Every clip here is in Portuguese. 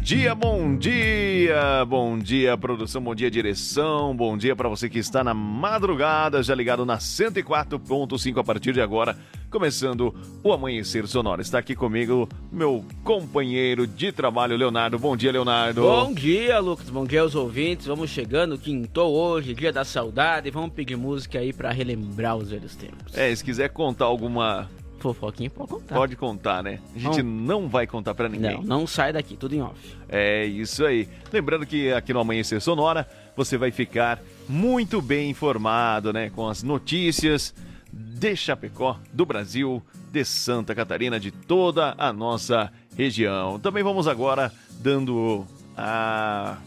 dia, bom dia, bom dia produção, bom dia direção, bom dia para você que está na madrugada, já ligado na 104.5 a partir de agora, começando o Amanhecer Sonora. Está aqui comigo meu companheiro de trabalho, Leonardo. Bom dia, Leonardo. Bom dia, Lucas. Bom dia aos ouvintes. Vamos chegando, quintou hoje, dia da saudade. Vamos pedir música aí para relembrar os velhos tempos. É, se quiser contar alguma Fofoquinha pode contar. Pode contar, né? A gente não, não vai contar para ninguém. Não, não sai daqui, tudo em off. É isso aí. Lembrando que aqui no Amanhecer Sonora você vai ficar muito bem informado, né? Com as notícias de Chapecó, do Brasil, de Santa Catarina, de toda a nossa região. Também vamos agora dando a.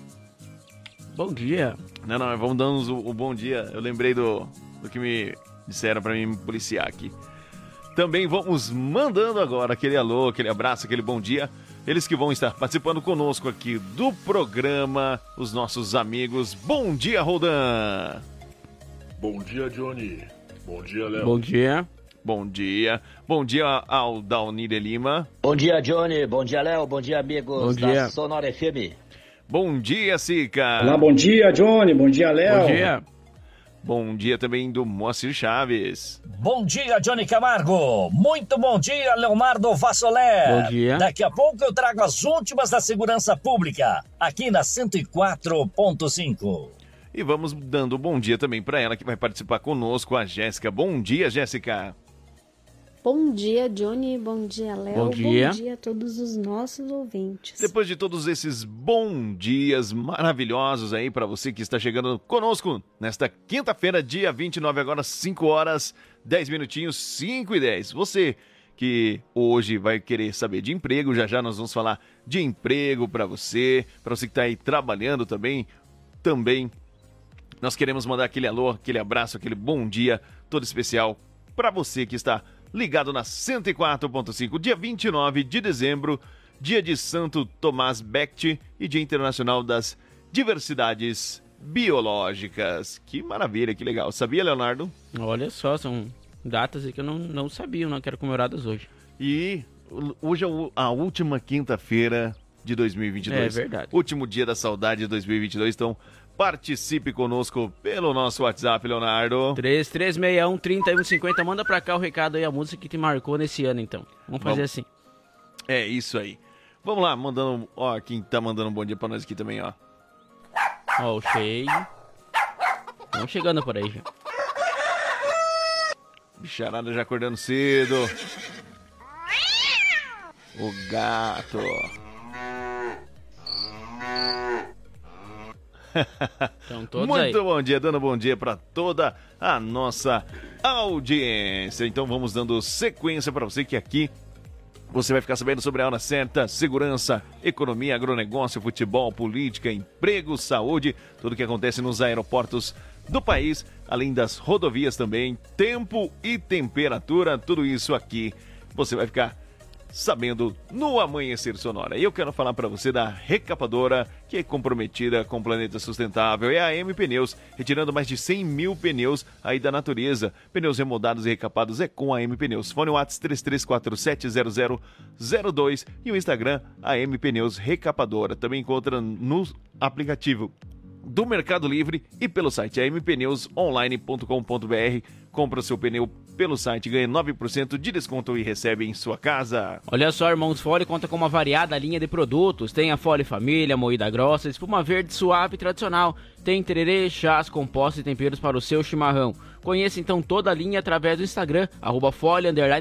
Bom dia. Não, não, vamos dando o, o bom dia. Eu lembrei do, do que me disseram para mim policiar aqui. Também vamos mandando agora aquele alô, aquele abraço, aquele bom dia. Eles que vão estar participando conosco aqui do programa, os nossos amigos. Bom dia, Rodan! Bom dia, Johnny. Bom dia, Léo. Bom dia. Bom dia. Bom dia ao Daunir Lima. Bom dia, Johnny. Bom dia, Léo. Bom dia, amigos bom dia. da Sonora FM. Bom dia, Sica. Olá, bom dia, Johnny. Bom dia, Léo. Bom dia. Bom dia também do Moacir Chaves. Bom dia, Johnny Camargo. Muito bom dia, Leonardo Vassolé. Bom dia. Daqui a pouco eu trago as últimas da segurança pública, aqui na 104.5. E vamos dando bom dia também para ela que vai participar conosco, a Jéssica. Bom dia, Jéssica. Bom dia, Johnny. Bom dia, Léo. Bom dia. Bom dia a todos os nossos ouvintes. Depois de todos esses bons dias maravilhosos aí para você que está chegando conosco nesta quinta-feira, dia 29, agora 5 horas, 10 minutinhos, 5 e 10. Você que hoje vai querer saber de emprego, já já nós vamos falar de emprego para você, para você que está aí trabalhando também, também nós queremos mandar aquele alô, aquele abraço, aquele bom dia todo especial para você que está ligado na 104.5, dia 29 de dezembro, dia de Santo Tomás Becht e Dia Internacional das Diversidades Biológicas. Que maravilha, que legal. Sabia, Leonardo? Olha só, são datas que eu não, não sabia, não quero comemoradas hoje. E hoje é a última quinta-feira de 2022. É verdade. Último dia da saudade de 2022, então Participe conosco pelo nosso WhatsApp, Leonardo. 3361-3150. Manda pra cá o recado aí, a música que te marcou nesse ano, então. Vamos fazer assim. É isso aí. Vamos lá, mandando. Ó, quem tá mandando um bom dia pra nós aqui também, ó. Ó, o cheio. Vamos chegando por aí já. Bicharada já acordando cedo. O gato. Então, todos Muito aí. bom dia, dando bom dia para toda a nossa audiência. Então vamos dando sequência para você que aqui você vai ficar sabendo sobre a hora certa, segurança, economia, agronegócio, futebol, política, emprego, saúde, tudo que acontece nos aeroportos do país, além das rodovias também, tempo e temperatura, tudo isso aqui você vai ficar sabendo no Amanhecer Sonora. E eu quero falar para você da Recapadora, que é comprometida com o planeta sustentável. É a M Pneus, retirando mais de 100 mil pneus aí da natureza. Pneus remodados e recapados é com a M Pneus. Fone WhatsApp 33470002 e o Instagram a M Pneus Recapadora. Também encontra no aplicativo do Mercado Livre e pelo site mpneusonline.com.br. Compra o seu pneu pelo site, ganha 9% de desconto e recebe em sua casa. Olha só, Irmãos Fole conta com uma variada linha de produtos. Tem a Fole Família, moída grossa, espuma verde suave e tradicional. Tem tererê, chás, compostos e temperos para o seu chimarrão. Conheça então toda a linha através do Instagram, arroba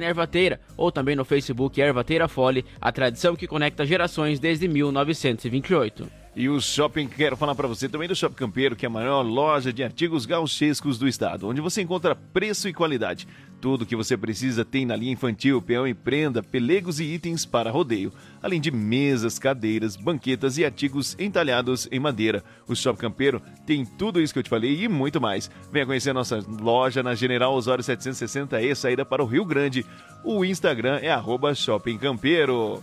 Ervateira, ou também no Facebook Ervateira Fole, a tradição que conecta gerações desde 1928. E o shopping, quero falar para você também do Shopping Campeiro, que é a maior loja de artigos gauchescos do estado, onde você encontra preço e qualidade. Tudo que você precisa tem na linha infantil, peão e prenda, pelegos e itens para rodeio, além de mesas, cadeiras, banquetas e artigos entalhados em madeira. O Shop Campeiro tem tudo isso que eu te falei e muito mais. Venha conhecer a nossa loja na General Osório 760E, saída para o Rio Grande. O Instagram é arroba Shopping Campeiro.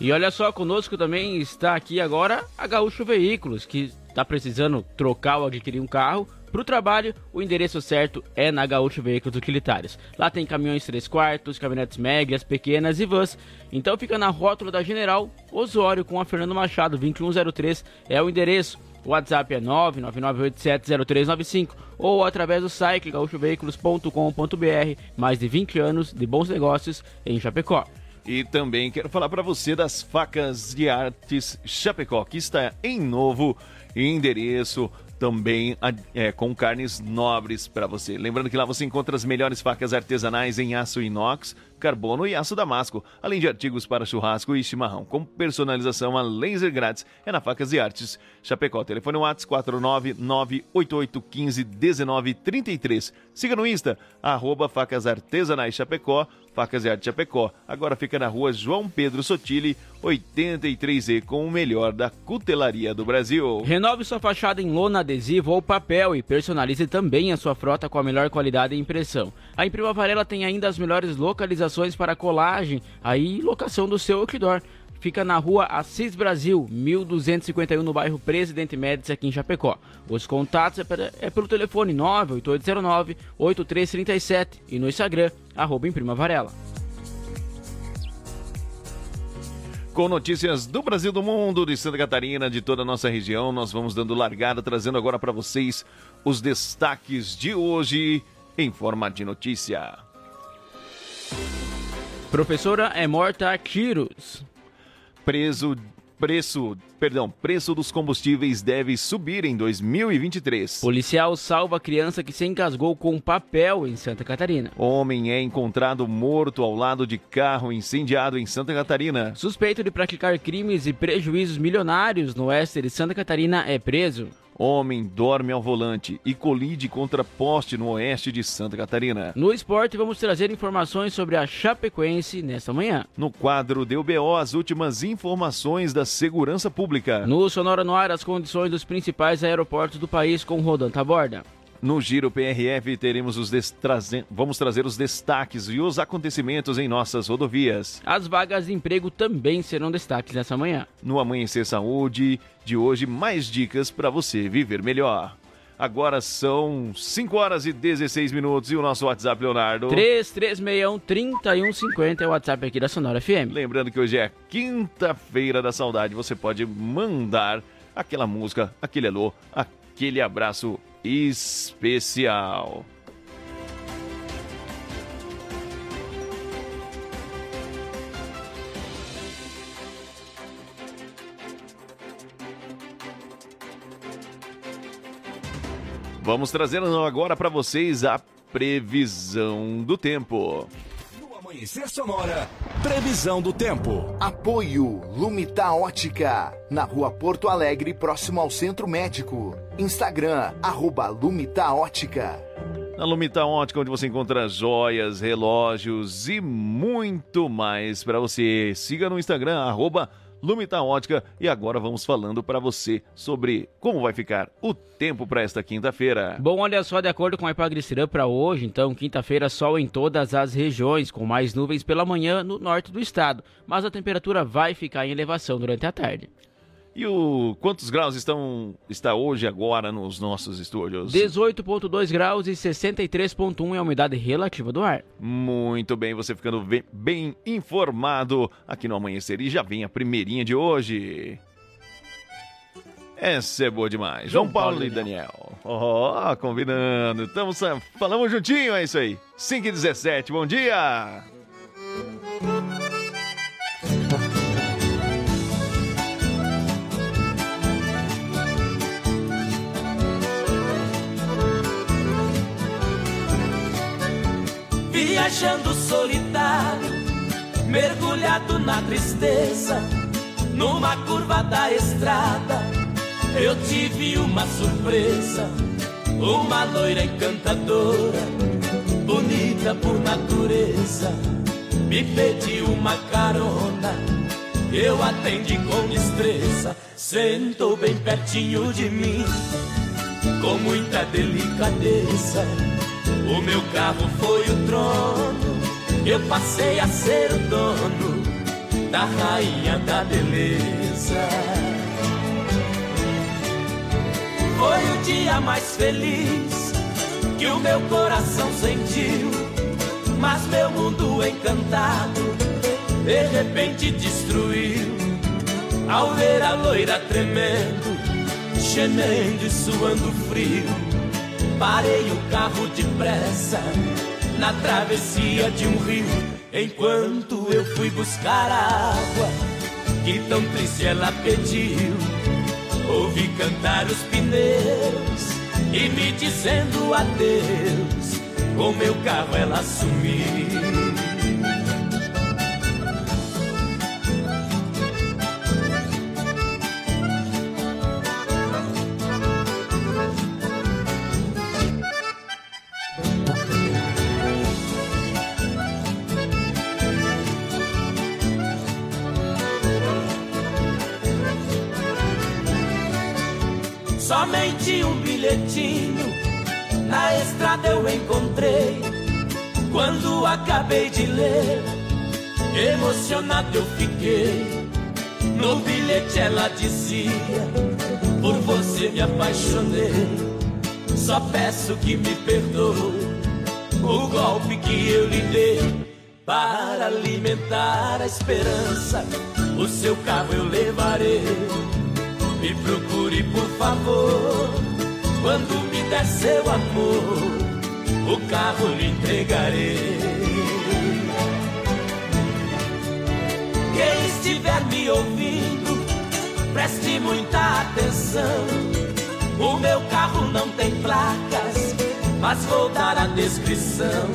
E olha só, conosco também está aqui agora a Gaúcho Veículos, que está precisando trocar ou adquirir um carro para o trabalho, o endereço certo é na Gaúcho Veículos Utilitários. Lá tem caminhões 3 quartos, caminhonetes médias, pequenas e vans. Então fica na rótula da General Osório com a Fernando Machado, 2103 é o endereço. O WhatsApp é 999870395 ou através do site gaúchoveículos.com.br. Mais de 20 anos de bons negócios em Chapecó. E também quero falar para você das facas de artes Chapecó, que está em novo endereço também é, com carnes nobres para você. Lembrando que lá você encontra as melhores facas artesanais em aço inox, carbono e aço damasco, além de artigos para churrasco e chimarrão, com personalização a laser grátis. É na Facas e Artes Chapecó. Telefone WhatsApp 49988151933. Siga no Insta, arroba Facas Artesanais Chapecó, Facas e Arte Chapecó. Agora fica na rua João Pedro Sotile, 83E, com o melhor da cutelaria do Brasil. Renove sua fachada em lona, adesivo ou papel e personalize também a sua frota com a melhor qualidade e impressão. A Imprima Varela tem ainda as melhores localizações para colagem e locação do seu outdoor fica na rua Assis Brasil, 1251, no bairro Presidente Médici, aqui em Chapecó. Os contatos é, é pelo telefone 98809-8337 e no Instagram, arroba Imprima Varela. Com notícias do Brasil, do mundo, de Santa Catarina, de toda a nossa região, nós vamos dando largada, trazendo agora para vocês os destaques de hoje em forma de notícia. Professora é morta a tiros preso preço, perdão, preço dos combustíveis deve subir em 2023. Policial salva criança que se engasgou com papel em Santa Catarina. Homem é encontrado morto ao lado de carro incendiado em Santa Catarina. Suspeito de praticar crimes e prejuízos milionários no oeste de Santa Catarina é preso. Homem dorme ao volante e colide contra poste no oeste de Santa Catarina. No esporte, vamos trazer informações sobre a Chapecoense nesta manhã. No quadro do BO, as últimas informações da segurança pública. No Sonora no Ar, as condições dos principais aeroportos do país com Rodan Taborda. No Giro PRF teremos os traze... vamos trazer os destaques e os acontecimentos em nossas rodovias. As vagas de emprego também serão destaques nessa manhã. No Amanhecer Saúde de hoje, mais dicas para você viver melhor. Agora são 5 horas e 16 minutos e o nosso WhatsApp, Leonardo. 3361-3150 é o WhatsApp aqui da Sonora FM. Lembrando que hoje é quinta-feira da saudade. Você pode mandar aquela música, aquele alô, aquele abraço especial. Vamos trazendo agora para vocês a previsão do tempo. Amanhecer Sonora, previsão do tempo. Apoio Lumita Ótica, na rua Porto Alegre, próximo ao Centro Médico. Instagram, arroba Lumita Ótica. Na Lumita Ótica, onde você encontra joias, relógios e muito mais para você. Siga no Instagram, arroba Lumita Ótica e agora vamos falando para você sobre como vai ficar o tempo para esta quinta-feira. Bom, olha só, de acordo com a Epagrecirã para hoje, então, quinta-feira, sol em todas as regiões, com mais nuvens pela manhã no norte do estado, mas a temperatura vai ficar em elevação durante a tarde. E o quantos graus estão está hoje agora nos nossos estúdios? 18.2 graus e 63.1 é a umidade relativa do ar. Muito bem, você ficando bem, bem informado aqui no amanhecer e já vem a primeirinha de hoje. Essa é boa demais. João, João Paulo, Paulo, e Daniel. Ó, oh, combinando. Estamos falamos juntinho, é isso aí. 5 e 17, bom dia. Viajando solitário, mergulhado na tristeza, numa curva da estrada, eu tive uma surpresa, uma loira encantadora, bonita por natureza, me pediu uma carona. Eu atendi com destreza, sentou bem pertinho de mim, com muita delicadeza. O meu carro foi o trono, eu passei a ser o dono da rainha da beleza. Foi o dia mais feliz que o meu coração sentiu, mas meu mundo encantado de repente destruiu. Ao ver a loira tremendo, gemendo e suando frio, parei o carro depressa na travessia de um rio, enquanto eu fui buscar água que tão triste ela pediu. Ouvi cantar os pneus e me dizendo adeus. Com meu carro ela sumiu. Na estrada eu encontrei. Quando acabei de ler, emocionado eu fiquei. No bilhete ela dizia: Por você me apaixonei. Só peço que me perdoe o golpe que eu lhe dei. Para alimentar a esperança, o seu carro eu levarei. Me procure, por favor, quando me der seu amor, o carro lhe entregarei. Quem estiver me ouvindo, preste muita atenção. O meu carro não tem placas, mas vou dar a descrição.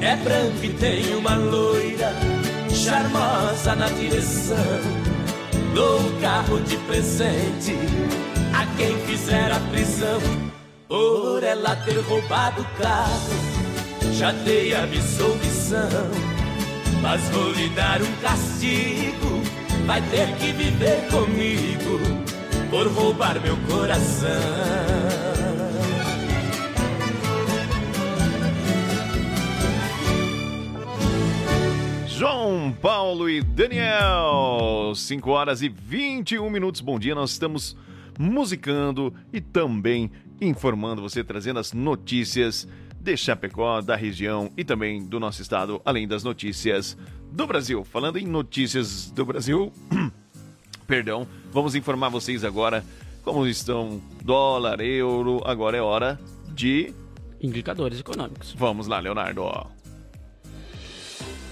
É branco e tem uma loira, charmosa na direção. Dou o carro de presente a quem fizer a prisão por ela ter roubado o carro. Já dei a absolvição, mas vou lhe dar um castigo. Vai ter que viver comigo por roubar meu coração. João Paulo e Daniel, 5 horas e 21 minutos. Bom dia, nós estamos musicando e também informando você, trazendo as notícias de Chapecó, da região e também do nosso estado, além das notícias do Brasil. Falando em notícias do Brasil, perdão, vamos informar vocês agora como estão dólar, euro. Agora é hora de indicadores econômicos. Vamos lá, Leonardo.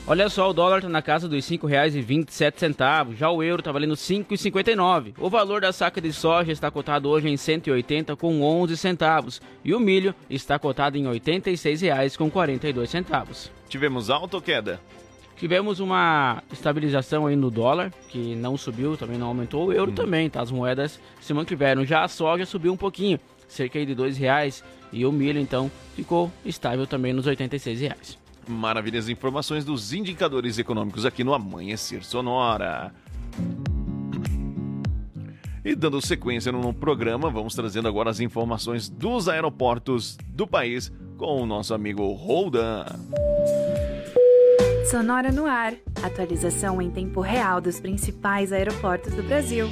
Olha só, o dólar está na casa dos R$ 5,27, já o euro está valendo R$ 5,59. O valor da saca de soja está cotado hoje em 180 com 11 centavos e o milho está cotado em R$ 86,00 com 42 centavos. Tivemos alta ou queda? Tivemos uma estabilização aí no dólar, que não subiu, também não aumentou. O euro hum. também, tá? As moedas se mantiveram. Já a soja subiu um pouquinho, cerca de R$ reais e o milho então ficou estável também nos R$ 86,00. Maravilhas informações dos indicadores econômicos aqui no Amanhecer Sonora. E dando sequência no programa, vamos trazendo agora as informações dos aeroportos do país com o nosso amigo Roldan. Sonora no ar. Atualização em tempo real dos principais aeroportos do Brasil.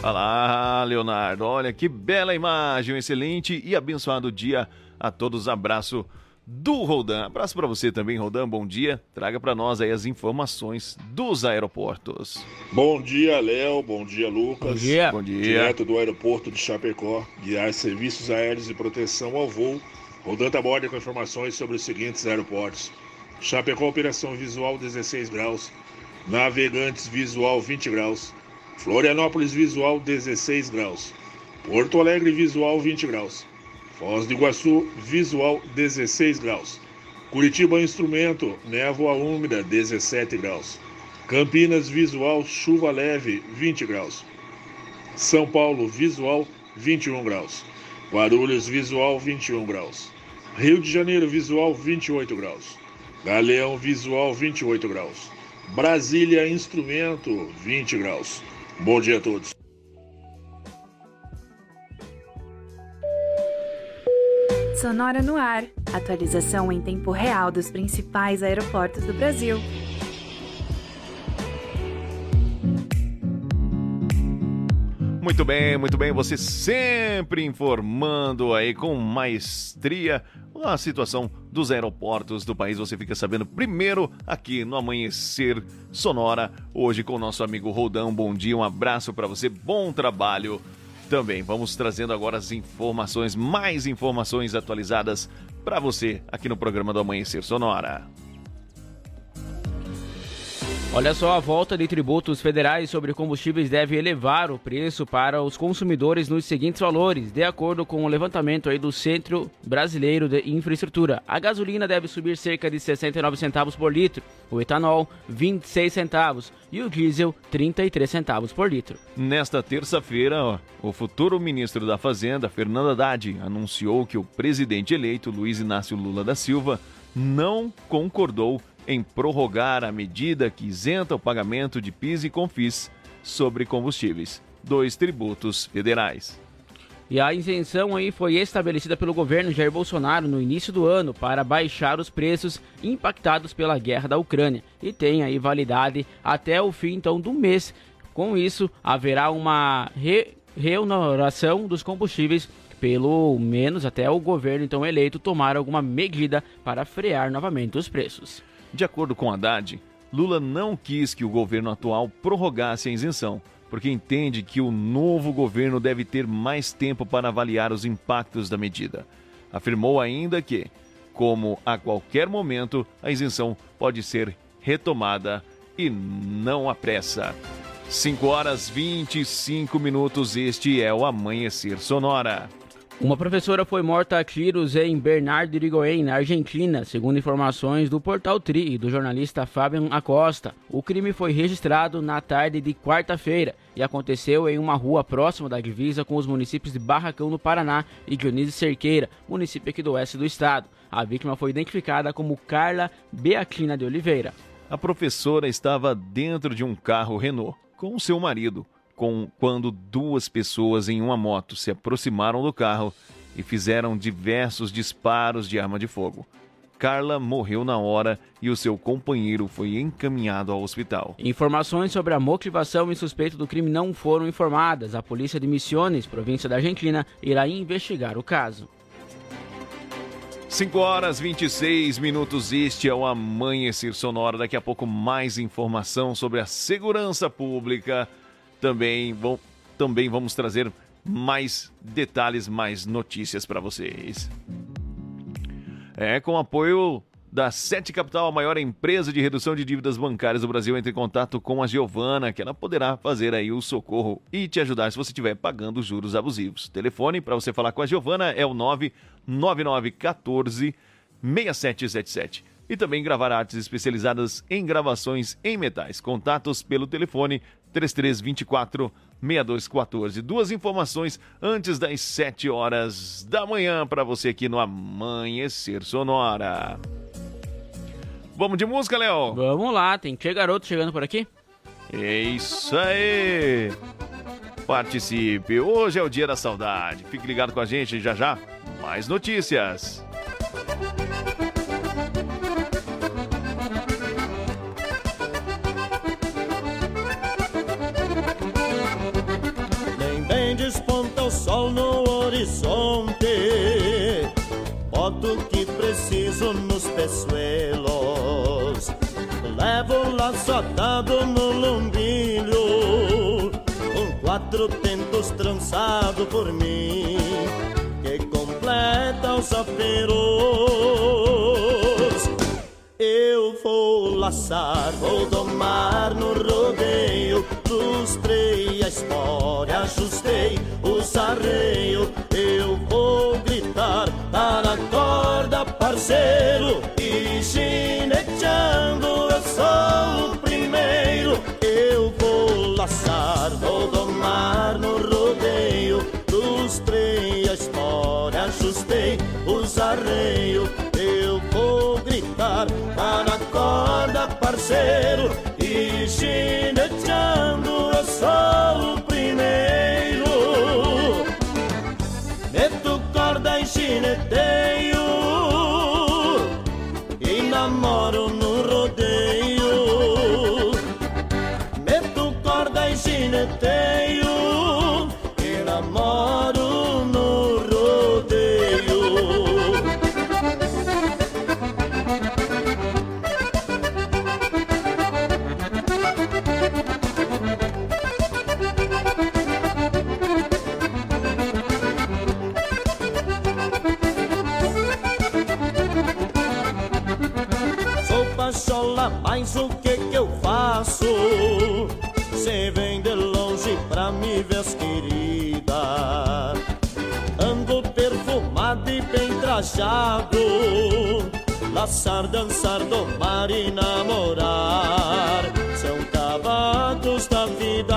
Olá, Leonardo. Olha que bela imagem, um excelente e abençoado dia a todos. Abraço do Rodan. Abraço para você também, Rodan. Bom dia. Traga para nós aí as informações dos aeroportos. Bom dia, Léo. Bom dia, Lucas. Bom dia. Bom dia. Direto do aeroporto de Chapecó, guiar serviços aéreos de proteção ao voo. Rodan Taborda com informações sobre os seguintes aeroportos. Chapecó, operação visual 16 graus. Navegantes, visual 20 graus. Florianópolis, visual 16 graus. Porto Alegre, visual 20 graus. Foz do Iguaçu, visual 16 graus. Curitiba, instrumento, névoa úmida 17 graus. Campinas, visual, chuva leve 20 graus. São Paulo, visual 21 graus. Guarulhos, visual 21 graus. Rio de Janeiro, visual 28 graus. Galeão, visual 28 graus. Brasília, instrumento 20 graus. Bom dia a todos. Sonora no ar. Atualização em tempo real dos principais aeroportos do Brasil. Muito bem, muito bem. Você sempre informando aí com maestria a situação dos aeroportos do país. Você fica sabendo primeiro aqui no Amanhecer Sonora, hoje com o nosso amigo Rodão. Bom dia, um abraço para você, bom trabalho também. Vamos trazendo agora as informações, mais informações atualizadas para você aqui no programa do Amanhecer Sonora. Olha só, a volta de tributos federais sobre combustíveis deve elevar o preço para os consumidores nos seguintes valores, de acordo com o levantamento aí do Centro Brasileiro de Infraestrutura. A gasolina deve subir cerca de 69 centavos por litro, o etanol 26 centavos e o diesel 33 centavos por litro. Nesta terça-feira, o futuro ministro da Fazenda, Fernando Haddad, anunciou que o presidente eleito Luiz Inácio Lula da Silva não concordou em prorrogar a medida que isenta o pagamento de PIS e CONFIS sobre combustíveis, dois tributos federais. E a isenção aí foi estabelecida pelo governo Jair Bolsonaro no início do ano para baixar os preços impactados pela guerra da Ucrânia e tem aí validade até o fim então do mês. Com isso, haverá uma re reoneração dos combustíveis pelo menos até o governo então eleito tomar alguma medida para frear novamente os preços. De acordo com Haddad, Lula não quis que o governo atual prorrogasse a isenção, porque entende que o novo governo deve ter mais tempo para avaliar os impactos da medida. Afirmou ainda que, como a qualquer momento, a isenção pode ser retomada e não apressa. 5 horas 25 minutos, este é o Amanhecer Sonora. Uma professora foi morta a tiros em Bernardo Irigoyen, na Argentina, segundo informações do Portal Tri e do jornalista Fábio Acosta. O crime foi registrado na tarde de quarta-feira e aconteceu em uma rua próxima da divisa com os municípios de Barracão, no Paraná, e Dionísio Cerqueira, município aqui do oeste do estado. A vítima foi identificada como Carla Beatina de Oliveira. A professora estava dentro de um carro Renault com seu marido com quando duas pessoas em uma moto se aproximaram do carro e fizeram diversos disparos de arma de fogo. Carla morreu na hora e o seu companheiro foi encaminhado ao hospital. Informações sobre a motivação e suspeito do crime não foram informadas. A polícia de Misiones, província da Argentina, irá investigar o caso. 5 horas 26 minutos. Este é o Amanhecer Sonora. Daqui a pouco, mais informação sobre a segurança pública também, vão, também vamos trazer mais detalhes, mais notícias para vocês. É, com apoio da Sete Capital, a maior empresa de redução de dívidas bancárias do Brasil, entre em contato com a Giovana, que ela poderá fazer aí o socorro e te ajudar se você estiver pagando juros abusivos. Telefone para você falar com a Giovana é o 99914 6777 e também gravar artes especializadas em gravações em metais. Contatos pelo telefone 3324 6214. Duas informações antes das 7 horas da manhã para você aqui no Amanhecer Sonora. Vamos de música, Léo? Vamos lá, tem que garoto chegando por aqui. É isso aí! Participe! Hoje é o dia da saudade. Fique ligado com a gente já já. Mais notícias. Sol no horizonte, boto que preciso nos peçoelos, levo o laço atado no lombilho, com quatro tentos trançado por mim, que completa os aperos. Vou laçar, vou domar no rodeio, lustrei a história, ajustei os arreios. Eu vou gritar, tá na corda, parceiro, e gineteando eu sou o primeiro. Eu vou laçar, vou domar no rodeio, lustrei a história, ajustei os arreios. parceiro e Chinatown. Trajado Laçar, dançar, domar e namorar São cavalos da vida.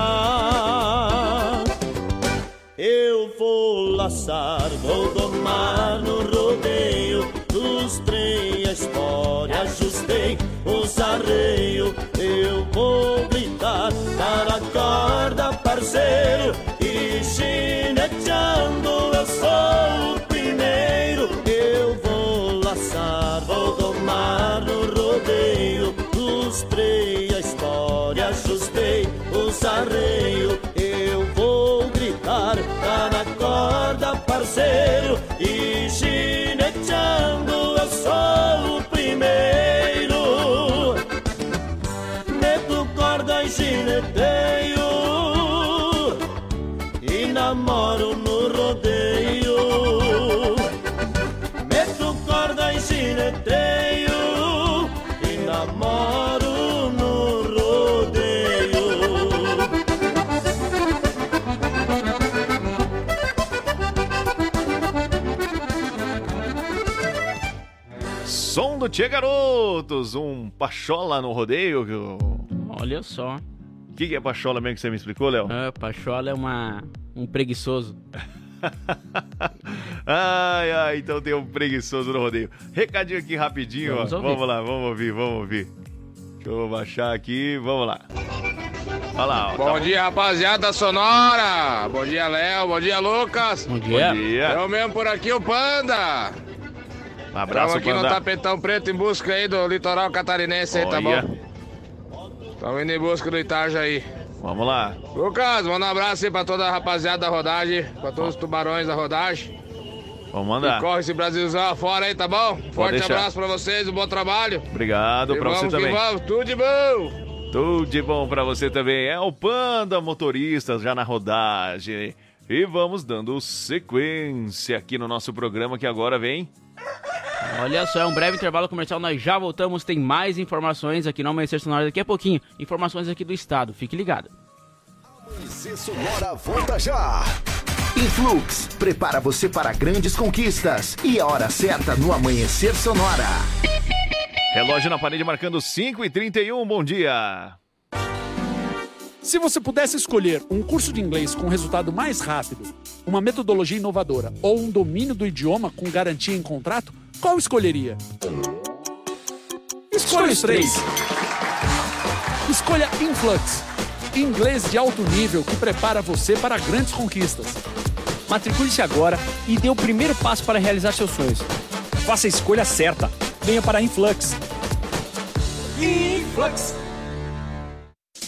Eu vou laçar, vou domar no rodeio Lustrei a história, ajustei os arreios Eu vou gritar, dar a corda, parceiro do Tchê Garotos, um pachola no rodeio. Olha só. O que, que é pachola mesmo que você me explicou, Léo? Ah, pachola é uma, um preguiçoso. Ai, ai, então tem um preguiçoso no rodeio. Recadinho aqui rapidinho, Vamos ó. ouvir. Vamos lá, vamos ouvir, vamos ouvir. Deixa eu baixar aqui, vamos lá. Olha lá, ó. Bom tá- dia, rapaziada sonora. Bom dia, Léo. Bom dia, Lucas. Bom dia. Bom dia. Eu mesmo por aqui, o Panda. Um abraço, Estamos aqui no Panda. tapetão preto em busca aí do litoral catarinense aí, tá bom? Estamos indo em busca do Itajaí. Vamos lá. Lucas, manda um abraço aí pra toda a rapaziada da rodagem, pra todos os tubarões da rodagem. Vamos E mandar. corre esse Brasilzão afora aí, tá bom? Forte deixar. abraço pra vocês, um bom trabalho. Obrigado E pra você também. vamos, tudo de bom. Tudo de bom pra você também. É o Panda Motorista já na rodagem. E vamos dando sequência aqui no nosso programa que agora vem. Olha só, é um breve intervalo comercial, nós já voltamos, tem mais informações aqui no Amanhecer Sonora daqui a pouquinho. Informações aqui do estado, fique ligado. Amanhecer Sonora volta já. Influx prepara você para grandes conquistas e a hora certa no Amanhecer Sonora. Relógio na parede marcando 5 e 31 bom dia. Se você pudesse escolher um curso de inglês com resultado mais rápido, uma metodologia inovadora ou um domínio do idioma com garantia em contrato, qual escolheria? Escolha os três. Escolha Influx, inglês de alto nível que prepara você para grandes conquistas. Matricule-se agora e dê o primeiro passo para realizar seus sonhos. Faça a escolha certa. Venha para Influx. Influx.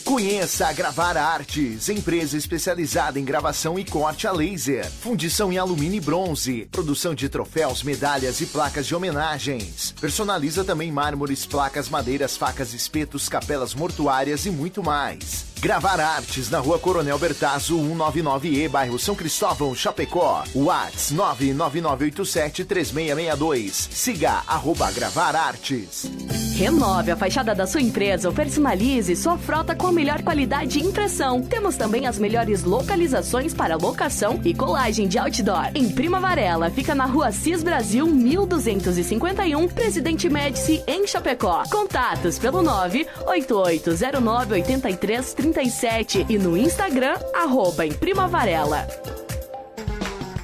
Conheça a Gravar Artes, empresa especializada em gravação e corte a laser, fundição em alumínio e bronze, produção de troféus, medalhas e placas de homenagens. Personaliza também mármores, placas, madeiras, facas, espetos, capelas mortuárias e muito mais. Gravar Artes na rua Coronel Bertazzo, 199E, bairro São Cristóvão, Chapecó. Whats 999873662. Siga arroba Gravar Artes. Renove a fachada da sua empresa ou personalize sua frota com a melhor qualidade de impressão. Temos também as melhores localizações para locação e colagem de outdoor. Em Prima Varela, fica na rua Cis Brasil 1251, Presidente Médici, em Chapecó. Contatos pelo 988098337 e no Instagram, arroba em Prima Varela.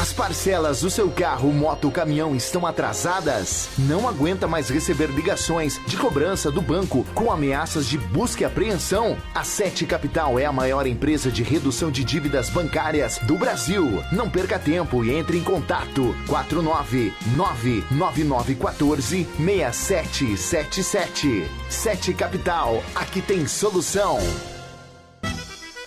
As parcelas do seu carro, moto, caminhão estão atrasadas? Não aguenta mais receber ligações de cobrança do banco com ameaças de busca e apreensão? A Sete Capital é a maior empresa de redução de dívidas bancárias do Brasil. Não perca tempo e entre em contato 4999914 6777. Sete Capital, aqui tem solução.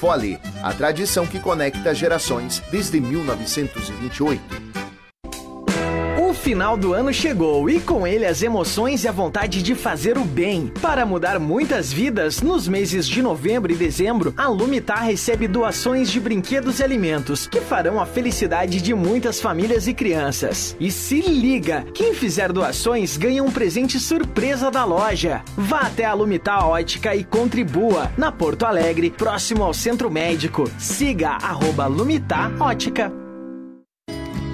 Fole, a tradição que conecta gerações desde 1928. Final do ano chegou e com ele as emoções e a vontade de fazer o bem. Para mudar muitas vidas, nos meses de novembro e dezembro, a Lumitar recebe doações de brinquedos e alimentos que farão a felicidade de muitas famílias e crianças. E se liga, quem fizer doações ganha um presente surpresa da loja. Vá até a Lumitar Ótica e contribua na Porto Alegre, próximo ao Centro Médico. Siga arroba Lumitar Ótica.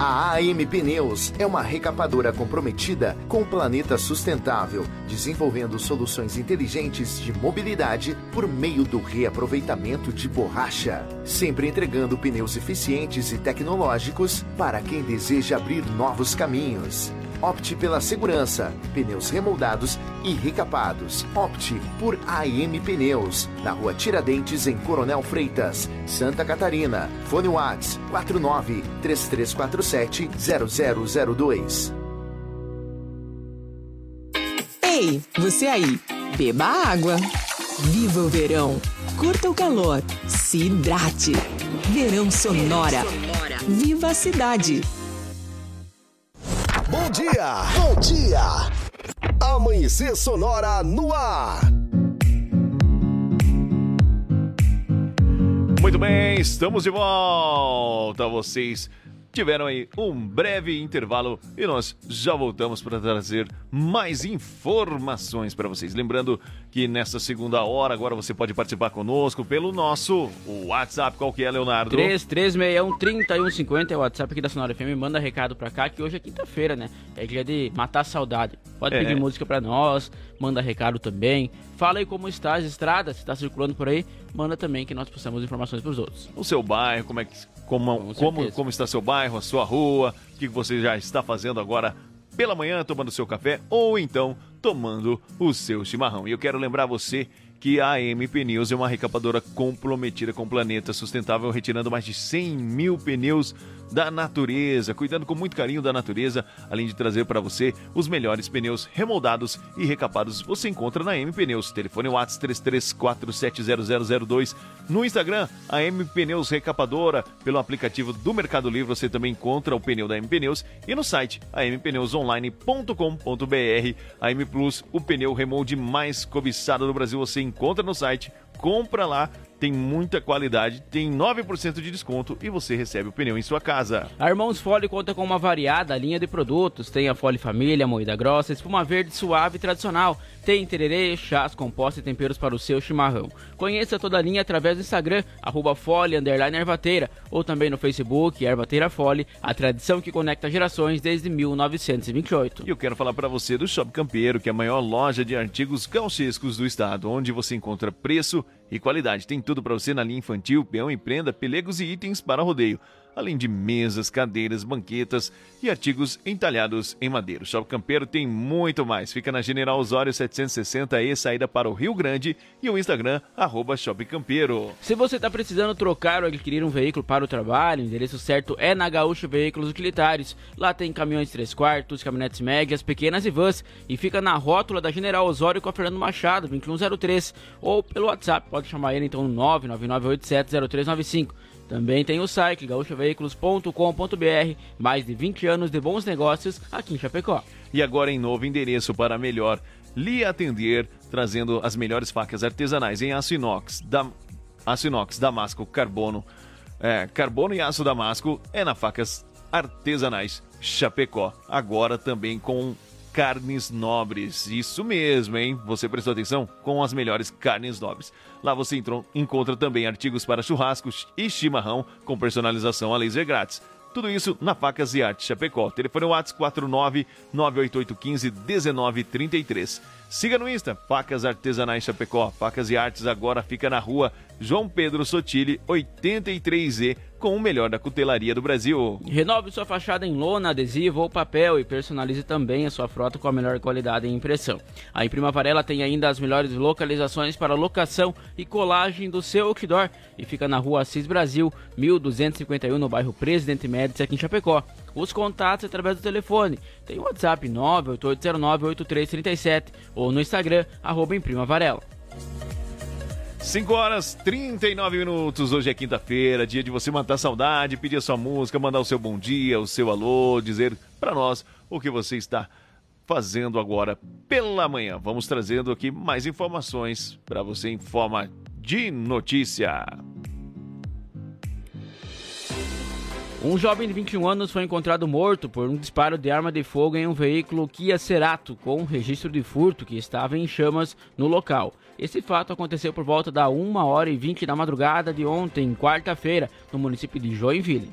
A AM Pneus é uma recapadora comprometida com o planeta sustentável, desenvolvendo soluções inteligentes de mobilidade por meio do reaproveitamento de borracha, sempre entregando pneus eficientes e tecnológicos para quem deseja abrir novos caminhos. Opte pela segurança, pneus remoldados e recapados. Opte por AM Pneus, na rua Tiradentes, em Coronel Freitas, Santa Catarina. Fone Whats 49 3347 0002. Ei, você aí, beba água. Viva o verão. Curta o calor. Se hidrate. Verão Sonora. Viva a cidade. Bom dia! Bom dia! Amanhecer Sonora no ar. Muito bem, estamos de volta. Vocês tiveram aí um breve intervalo e nós já voltamos para trazer mais informações para vocês. Lembrando que nesta segunda hora agora você pode participar conosco pelo nosso WhatsApp. Qual que é, Leonardo? 3361-3150 é o WhatsApp aqui da Sonora FM. Manda recado pra cá que hoje é quinta-feira, né? É dia de matar a saudade. Pode É. pedir música pra nós, manda recado também. Fala aí como está as estradas, se tá circulando por aí, manda também que nós possamos informações pros outros. o seu bairro, como é que como, como, como está seu bairro, a sua rua, o que você já está fazendo agora pela manhã, tomando seu café ou então tomando o seu chimarrão. E eu quero lembrar você que a AM Pneus é uma recapadora comprometida com o planeta sustentável, retirando mais de 100 mil pneus da natureza, cuidando com muito carinho da natureza, além de trazer para você os melhores pneus remoldados e recapados. Você encontra na AM Pneus, telefone WhatsApp 33470002, no Instagram, a M Pneus Recapadora, pelo aplicativo do Mercado Livre você também encontra o pneu da M Pneus. E no site ampneusonline.com.br. A M Plus, o pneu remold mais cobiçado do Brasil, você encontra no site, compra lá, tem muita qualidade, tem 9% de desconto e você recebe o pneu em sua casa. A Irmãos Fole conta com uma variada linha de produtos. Tem a Fole Família, moída grossa, espuma verde suave e tradicional. Tem tererê, chás, compostos e temperos para o seu chimarrão. Conheça toda a linha através do Instagram, arroba Ervateira, ou também no Facebook, Ervateira Fole, a tradição que conecta gerações desde 1928. E eu quero falar para você do Shop Campeiro, que é a maior loja de artigos gauchescos do estado, onde você encontra preço e qualidade. Tem tudo para você na linha infantil, peão e prenda, pelegos e itens para rodeio. Além de mesas, cadeiras, banquetas e artigos entalhados em madeira. O Shopping Campeiro tem muito mais. Fica na General Osório 760E, saída para o Rio Grande e o Instagram, arroba Shopping Campeiro. Se você está precisando trocar ou adquirir um veículo para o trabalho, o endereço certo é na Gaúcho Veículos Utilitários. Lá tem caminhões 3 quartos, caminhonetes médias, pequenas e vans e fica na rótula da General Osório com a Fernando Machado, 2103 ou pelo WhatsApp, pode chamar ele então no 999870395. Também tem o site gaúchoveículos.com.br, mais de 20 anos de bons negócios aqui em Chapecó. E agora em novo endereço para melhor lhe atender, trazendo as melhores facas artesanais em aço inox, da, aço inox, damasco, carbono, é, carbono e aço damasco é na Facas Artesanais Chapecó. Agora também com carnes nobres. Isso mesmo, hein? Você prestou atenção? Com as melhores carnes nobres. Lá você encontra também artigos para churrascos e chimarrão com personalização a laser grátis. Tudo isso na Facas e Arte Chapecó. Telefone WhatsApp 49 98815 1933. Siga no Insta, Facas Artesanais Chapecó. Facas e Artes agora fica na rua João Pedro Sotile, 83E, com o melhor da cutelaria do Brasil. Renove sua fachada em lona, adesivo ou papel e personalize também a sua frota com a melhor qualidade em impressão. A Imprima Varela tem ainda as melhores localizações para locação e colagem do seu outdoor e fica na rua Assis Brasil, 1251, no bairro Presidente Médici, aqui em Chapecó. Os contatos através do telefone. Tem o WhatsApp 98809-8337 ou no Instagram, arroba Imprima Varela. 5 horas 39 minutos. Hoje é quinta-feira, dia de você matar saudade, pedir a sua música, mandar o seu bom dia, o seu alô, dizer para nós o que você está fazendo agora pela manhã. Vamos trazendo aqui mais informações para você em forma de notícia. Um jovem de 21 anos foi encontrado morto por um disparo de arma de fogo em um veículo Kia Cerato com registro de furto que estava em chamas no local. Esse fato aconteceu por volta da 1 hora e 20 da madrugada de ontem, quarta-feira, no município de Joinville.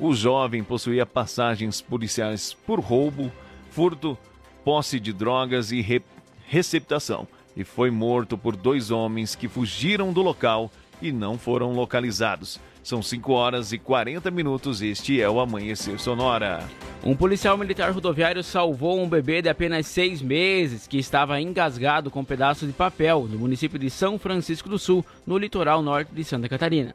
O jovem possuía passagens policiais por roubo, furto, posse de drogas e re receptação e foi morto por dois homens que fugiram do local e não foram localizados. São 5 horas e 40 minutos. Este é o Amanhecer Sonora. Um policial militar rodoviário salvou um bebê de apenas seis meses que estava engasgado com pedaços de papel no município de São Francisco do Sul, no litoral norte de Santa Catarina.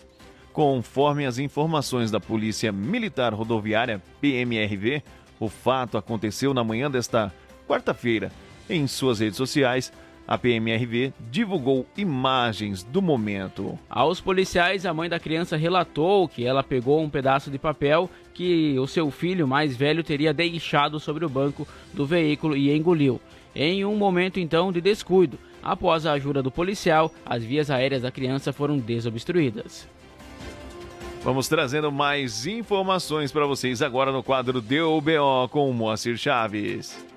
Conforme as informações da Polícia Militar Rodoviária, PMRV, o fato aconteceu na manhã desta quarta-feira. Em suas redes sociais, a PMRV divulgou imagens do momento. Aos policiais, a mãe da criança relatou que ela pegou um pedaço de papel que o seu filho mais velho teria deixado sobre o banco do veículo e engoliu. Em um momento então de descuido, após a ajuda do policial, as vias aéreas da criança foram desobstruídas. Vamos trazendo mais informações para vocês agora no quadro DOBO com o Moacir Chaves.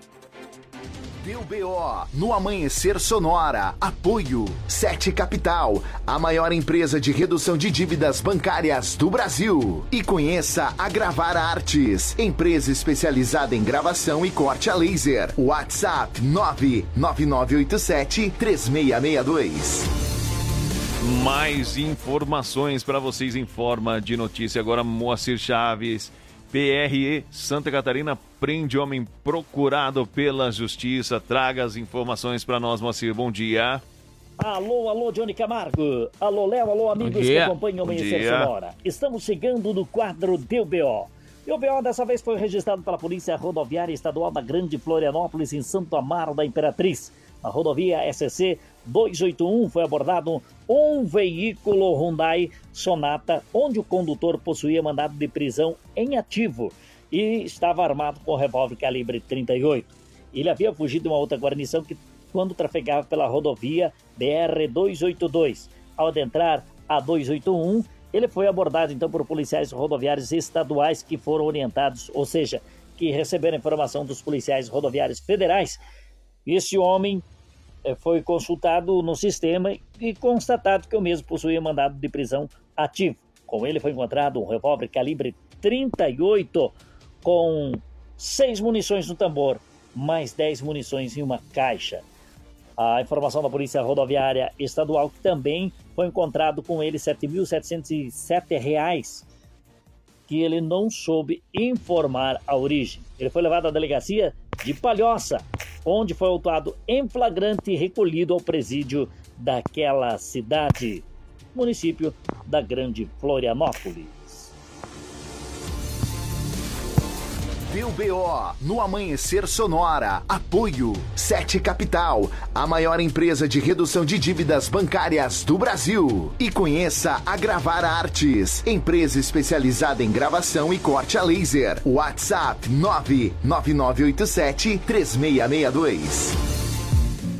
Deu BO no Amanhecer Sonora. Apoio Sete Capital, a maior empresa de redução de dívidas bancárias do Brasil. E conheça a Gravar Artes, empresa especializada em gravação e corte a laser. WhatsApp 99987 3662. Mais informações para vocês em forma de notícia. Agora, Moacir Chaves. PRE Santa Catarina prende homem procurado pela justiça. Traga as informações para nós, Moacir. Bom dia. Alô, alô, Johnny Camargo. Alô, Léo, alô, amigos que acompanham o Amanhecer Sonora. Estamos chegando no quadro DBO. E o BO dessa vez foi registrado pela Polícia Rodoviária Estadual da Grande Florianópolis, em Santo Amaro da Imperatriz. Na rodovia SC 281 foi abordado um veículo Hyundai Sonata, onde o condutor possuía mandado de prisão em ativo e estava armado com revólver calibre 38. Ele havia fugido de uma outra guarnição que, quando trafegava pela rodovia BR-282. Ao adentrar a 281, ele foi abordado então por policiais rodoviários estaduais que foram orientados, ou seja, que receberam informação dos policiais rodoviários federais. Esse homem foi consultado no sistema e constatado que o mesmo possuía mandado de prisão ativo. Com ele foi encontrado um revólver calibre 38 com seis munições no tambor, mais 10 munições em uma caixa. A informação da Polícia Rodoviária Estadual que também foi encontrado com ele R$ 7.707 que ele não soube informar a origem. Ele foi levado à delegacia de Palhoça, onde foi autuado em flagrante e recolhido ao presídio daquela cidade, município da Grande Florianópolis. Deu BO no Amanhecer Sonora. Apoio Sete Capital, a maior empresa de redução de dívidas bancárias do Brasil. E conheça a Gravar Artes, empresa especializada em gravação e corte a laser. WhatsApp 99987 3662.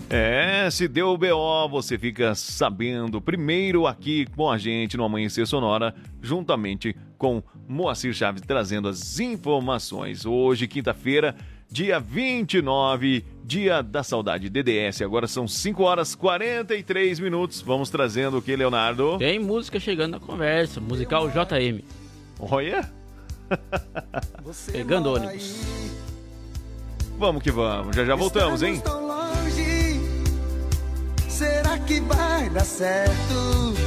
É, se deu o BO, você fica sabendo primeiro aqui com a gente no Amanhecer Sonora, juntamente com Moacir Chaves trazendo as informações. Hoje, quinta-feira, dia 29, dia da saudade DDS. Agora são 5 horas 43 minutos. Vamos trazendo o que, Leonardo? Tem música chegando na conversa, musical JM. Olha! Pegando ônibus. Vamos que vamos, já já voltamos, hein? Tão longe, será que vai dar certo?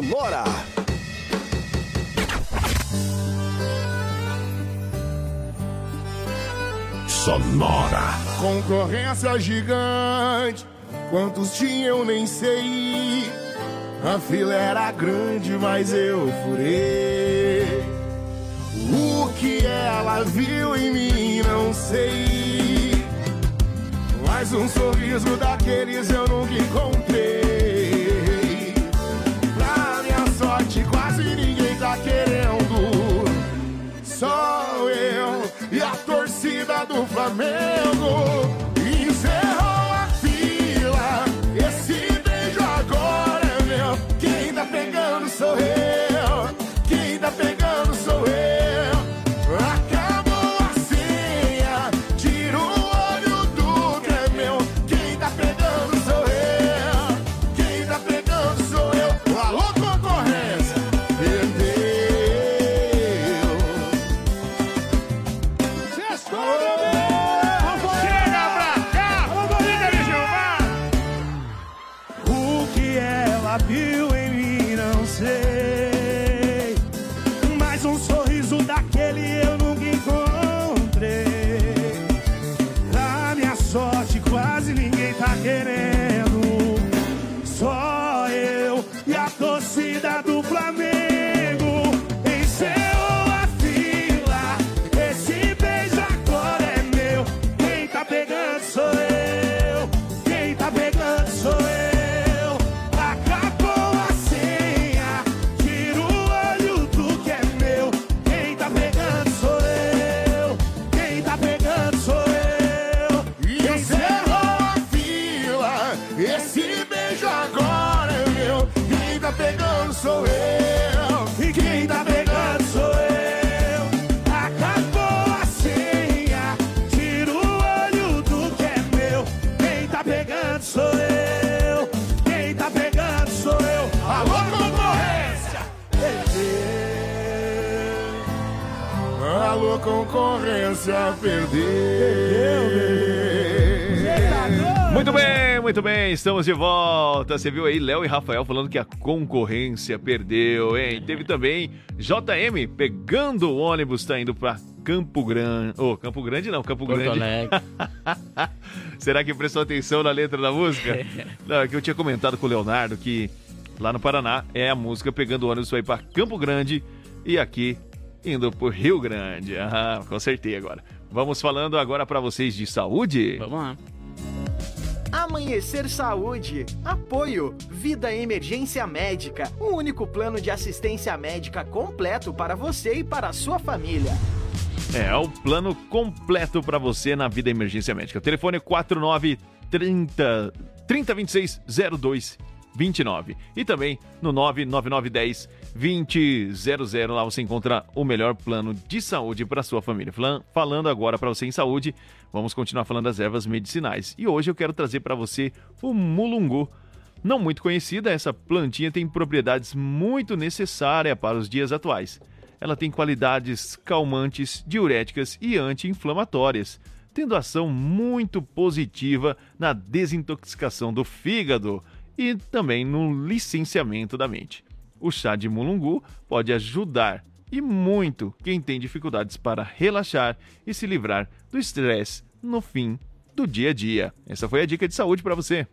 Sonora. Sonora. Concorrência gigante, quantos tinha eu nem sei. A fila era grande, mas eu furei. O que ela viu em mim, não sei. Mas um sorriso daqueles eu nunca encontrei. Só eu e a torcida do Flamengo. Concorrência, perdeu. Muito bem, muito bem, estamos de volta. Você viu aí Léo e Rafael falando que a concorrência perdeu, hein? Teve também JM pegando o ônibus, tá indo pra Campo Grande. Ô, Campo Grande não, Campo Porto Grande. Alegre. Será que prestou atenção na letra da música? Não, é que eu tinha comentado com o Leonardo que lá no Paraná é a música pegando o ônibus pra ir pra Campo Grande e aqui indo pro Rio Grande. Ah, consertei agora. Vamos falando agora pra vocês de saúde? Vamos lá. Amanhecer Saúde. Apoio. Vida Emergência Médica. O único plano de assistência médica completo para você e para a sua família. É, o plano completo pra você na vida emergência médica. O telefone é 49 30 3026 02 29 e também no 99910 2000 lá você encontra o melhor plano de saúde para sua família. Falan- Falando agora para você em saúde, vamos continuar falando das ervas medicinais. E hoje eu quero trazer para você o mulungu. Não muito conhecida, essa plantinha tem propriedades muito necessárias para os dias atuais. Ela tem qualidades calmantes, diuréticas e anti-inflamatórias, tendo ação muito positiva na desintoxicação do fígado e também no licenciamento da mente. O chá de mulungu pode ajudar e muito quem tem dificuldades para relaxar e se livrar do estresse no fim do dia a dia. Essa foi a dica de saúde para você.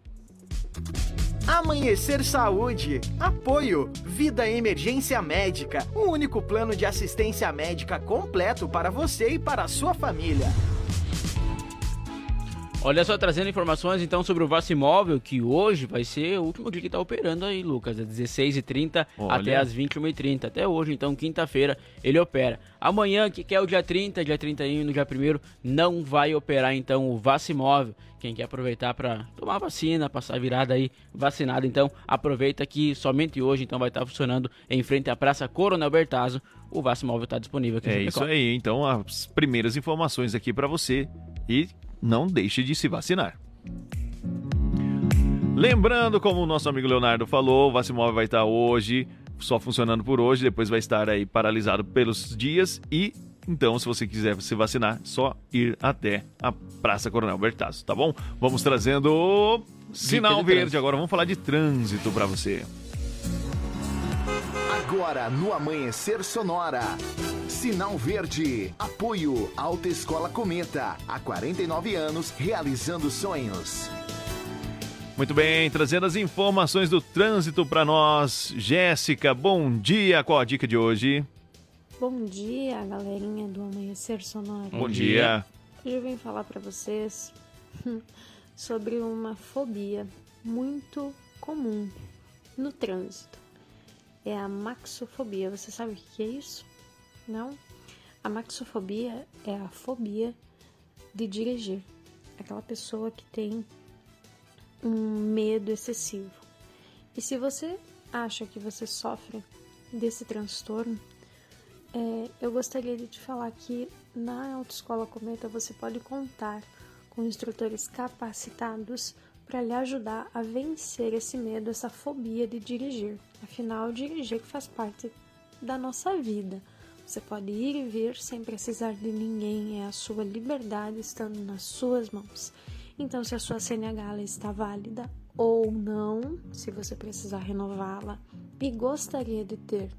Amanhecer Saúde. Apoio. Vida Emergência Médica. O único plano de assistência médica completo para você e para a sua família. Olha só, trazendo informações então sobre o Vacimóvel, que hoje vai ser o último dia que tá operando aí, Lucas. É 16h30 Olha. até as 21h30. Até hoje, então, quinta-feira, ele opera. Amanhã, que é o dia 30, dia 31 no dia 1 não vai operar então o Vacimóvel. Quem quer aproveitar para tomar vacina, passar a virada aí vacinado, então aproveita que somente hoje então vai estar funcionando em frente à Praça Coronel Bertazzo. O Vacimóvel está disponível aqui É isso aí, então as primeiras informações aqui para você e não deixe de se vacinar. Lembrando, como o nosso amigo Leonardo falou, o Vacimóvel vai estar hoje, só funcionando por hoje, depois vai estar aí paralisado pelos dias e então, se você quiser se vacinar, só ir até a Praça Coronel Bertazzo, tá bom? Vamos trazendo o sinal de verde agora, vamos falar de trânsito para você. Agora no Amanhecer Sonora. Sinal Verde. Apoio Alta Escola Cometa. Há 49 anos realizando sonhos. Muito bem, trazendo as informações do trânsito para nós. Jéssica, bom dia. Qual a dica de hoje? Bom dia, galerinha do Amanhecer Sonora. Bom dia. Hoje eu vim falar para vocês sobre uma fobia muito comum no trânsito. É a maxofobia. Você sabe o que é isso? Não? A maxofobia é a fobia de dirigir. Aquela pessoa que tem um medo excessivo. E se você acha que você sofre desse transtorno, é, eu gostaria de te falar que na Autoescola Cometa você pode contar com instrutores capacitados para lhe ajudar a vencer esse medo, essa fobia de dirigir. Afinal, dirigir faz parte da nossa vida. Você pode ir e vir sem precisar de ninguém, é a sua liberdade estando nas suas mãos. Então, se a sua CNH está válida ou não, se você precisar renová-la e gostaria de ter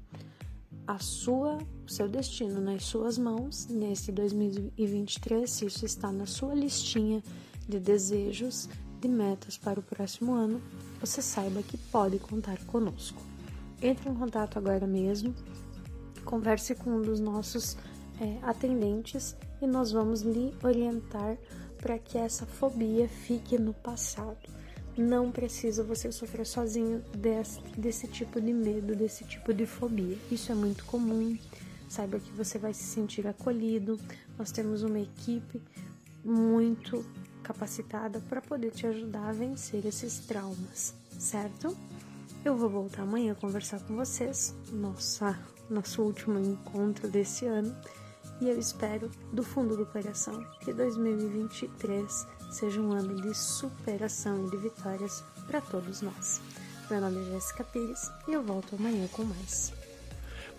a sua, o seu destino nas suas mãos nesse 2023, se isso está na sua listinha de desejos, de metas para o próximo ano, você saiba que pode contar conosco. Entre em contato agora mesmo, converse com um dos nossos é, atendentes e nós vamos lhe orientar para que essa fobia fique no passado. Não precisa você sofrer sozinho desse, desse tipo de medo, desse tipo de fobia. Isso é muito comum. Saiba que você vai se sentir acolhido. Nós temos uma equipe muito capacitada para poder te ajudar a vencer esses traumas, certo? Eu vou voltar amanhã conversar com vocês, nossa, nosso último encontro desse ano, e eu espero do fundo do coração que 2023 seja um ano de superação e de vitórias para todos nós. Meu nome é Jéssica Pires e eu volto amanhã com mais.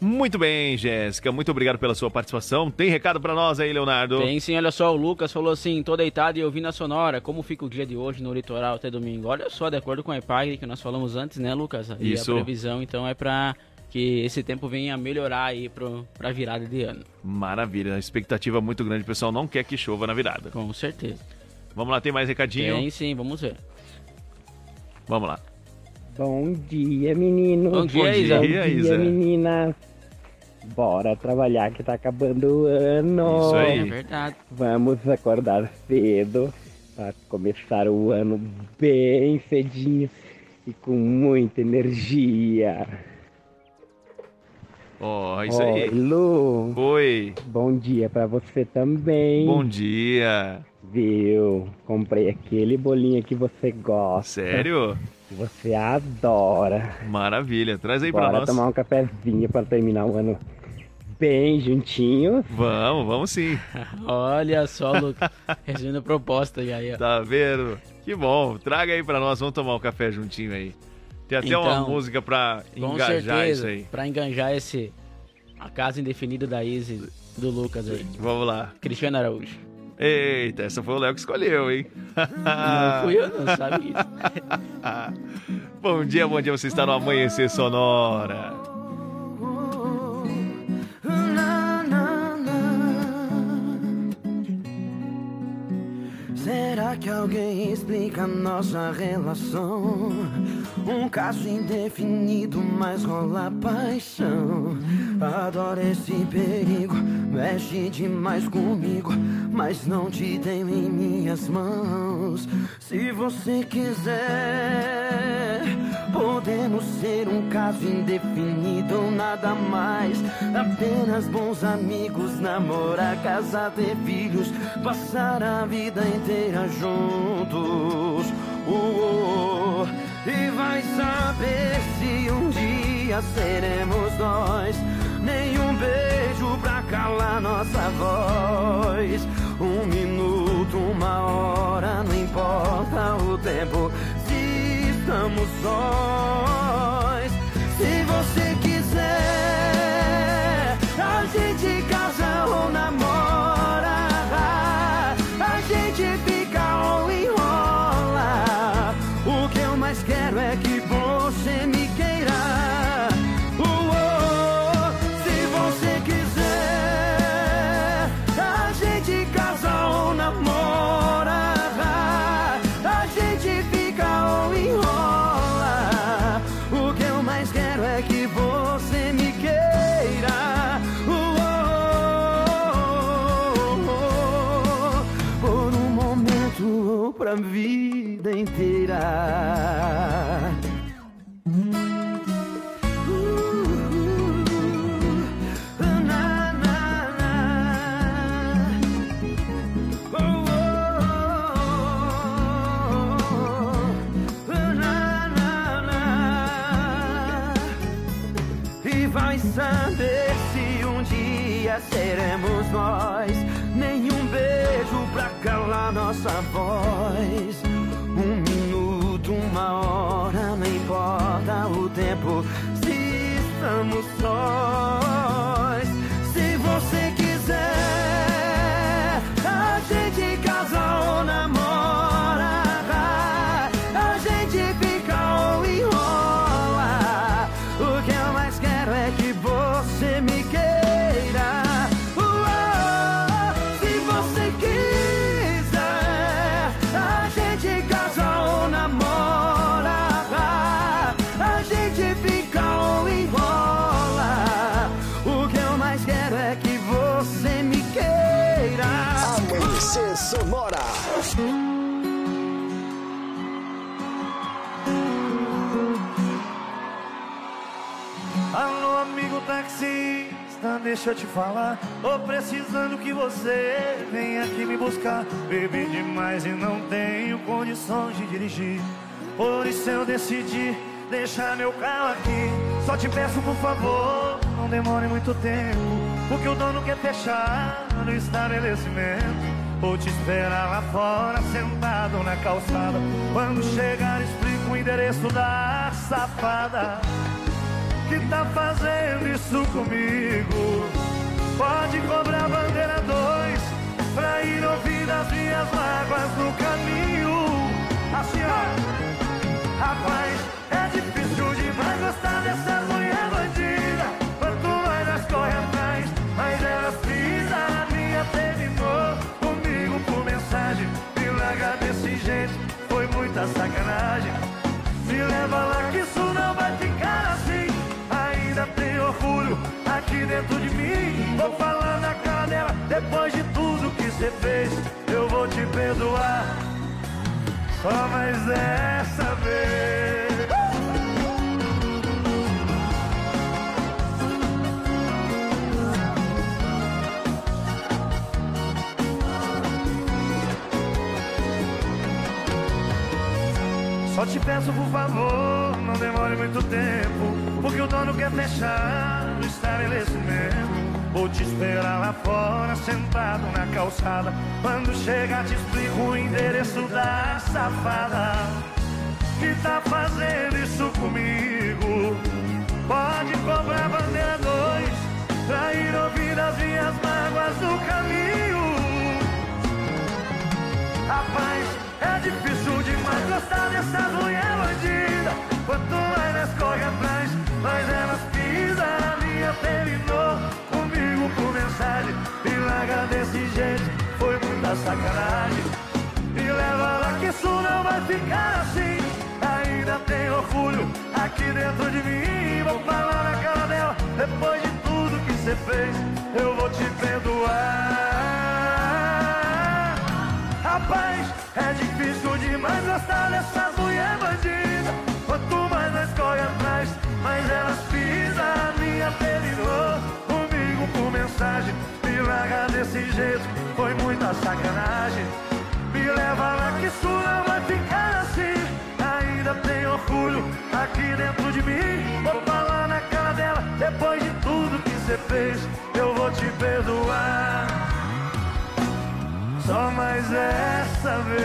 Muito bem, Jéssica. Muito obrigado pela sua participação. Tem recado para nós aí, Leonardo? Tem sim, olha só, o Lucas falou assim, tô deitado e ouvindo a sonora, como fica o dia de hoje no litoral até domingo? Olha só, de acordo com a EPAG que nós falamos antes, né, Lucas? E Isso. a previsão, então, é para que esse tempo venha a melhorar aí pro, pra virada de ano. Maravilha, a expectativa é muito grande. O pessoal não quer que chova na virada. Com certeza. Vamos lá, tem mais recadinho? Tem sim, vamos ver. Vamos lá. Bom dia, meninos. Bom dia, Isa. Bom Bom dia, dia, Isa. meninas. Bora trabalhar que tá acabando o ano. Isso aí. É verdade. Vamos acordar cedo para começar o ano bem cedinho e com muita energia. Ó, isso Oi, aí. Lu. Oi. Bom dia pra você também. Bom dia. Viu? Comprei aquele bolinho que você gosta. Sério? Que você adora. Maravilha. Traz aí pra Bora nós. tomar um cafezinho para terminar o ano bem juntinhos. Vamos, vamos sim. Olha só, Lucas. Resumindo a proposta já aí, ó. Tá vendo? Que bom. Traga aí pra nós. Vamos tomar um café juntinho aí. Tem até uma Então, música pra engajar certeza, isso aí. Pra enganjar esse... A casa indefinida da Izzy, do Lucas aí. Vamos lá. Cristiano Araújo. Eita, essa foi o Léo que escolheu, hein? Não fui eu, não sabe isso. bom dia, bom dia. Você está no Amanhecer Sonora. Será que alguém explica nossa relação? Um caso indefinido, mas rola paixão. Adoro esse perigo, mexe demais comigo, mas não te tenho em minhas mãos. Se você quiser, podemos ser um caso indefinido ou nada mais. Apenas bons amigos, namorar, casar, ter filhos, passar a vida inteira juntos. Uh. E vai saber se um dia seremos nós. Nenhum beijo pra calar nossa voz. Um minuto, uma hora, não importa o tempo. Se estamos sós, se você quiser, a gente casa ou namora. Pra vida inteira. Vai saber se um dia seremos nós. Nenhum beijo pra calar nossa voz. Deixa eu te falar. Tô precisando que você venha aqui me buscar. Bebi demais e não tenho condições de dirigir. Por isso eu decidi deixar meu carro aqui. Só te peço, por favor, não demore muito tempo. Porque o dono quer fechar no estabelecimento. Vou te esperar lá fora, sentado na calçada. Quando chegar, explico o endereço da safada que tá fazendo isso comigo. Pode cobrar bandeira dois pra ir ouvir as minhas mágoas no caminho. Assim, ó, rapaz, é difícil demais gostar dessa mulher bandida. Quanto mais nós corre atrás, mais elas pisam na minha terminou comigo por mensagem. Me larga desse jeito, foi muita sacanagem. Me leva lá orgulho aqui dentro de mim. Vou falar na cara dela, depois de tudo que você fez, eu vou te perdoar. Só mais dessa vez. Só te peço por favor, não demore muito tempo Porque o dono quer fechar o estabelecimento. Vou te esperar lá fora, sentado na calçada. Quando chegar te explico o endereço da safada. Que tá fazendo isso comigo? Pode cobrar bandeira dois Pra ir ouvir as minhas mágoas no caminho. Rapaz, é difícil gostar dessa mulher bandida. Quanto mais nós corre atrás, mais elas pisam na minha. Terminou comigo por mensagem. Me larga desse jeito, foi muita sacanagem. Me leva lá que isso não vai ficar assim. Ainda tem orgulho aqui dentro de mim. Vou falar na cara dela, depois de tudo que você fez, eu vou te perdoar. Rapaz, é difícil demais gostar dessas mulher bandida. Quanto mais nós corre atrás, mais elas pisam minha terminou comigo por mensagem. Me larga desse jeito, foi muita sacanagem. Me leva lá que isso não vai ficar assim. Ainda tem orgulho aqui dentro de mim. Vou falar na cara dela, depois de tudo que você fez, eu vou te perdoar. Só mais essa vez.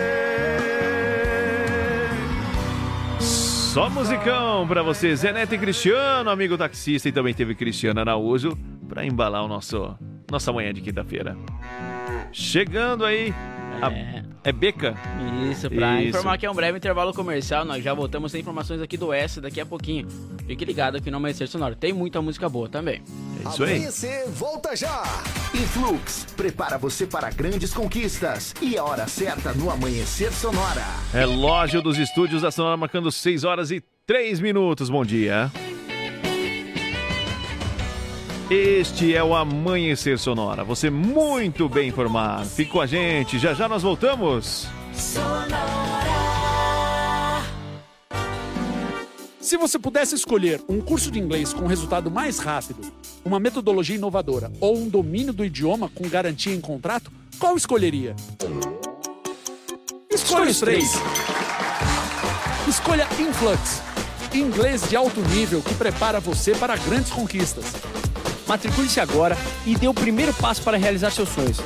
Só musicão pra você, Zé Neto e Cristiano, amigo taxista, e também teve Cristiano Araújo pra embalar o nosso nossa manhã de quinta-feira. Chegando aí, a- é Beca? Isso, pra Isso. informar que é um breve intervalo comercial, nós já voltamos sem informações aqui do S daqui a pouquinho. Fique ligado aqui no Amanhecer Sonoro, tem muita música boa também. É isso aí. Amanhecer, volta já! Influx, prepara você para grandes conquistas. E a hora certa no Amanhecer Sonora. Relógio dos estúdios da Sonora marcando 6 horas e 3 minutos. Bom dia. Este é o Amanhecer Sonora. Você muito bem informado. Fique com a gente. Já já nós voltamos. Sonora. Se você pudesse escolher um curso de inglês com resultado mais rápido, uma metodologia inovadora ou um domínio do idioma com garantia em contrato, qual escolheria? Escolha os três. Escolha Influx, inglês de alto nível que prepara você para grandes conquistas. Matricule-se agora e dê o primeiro passo para realizar seus sonhos.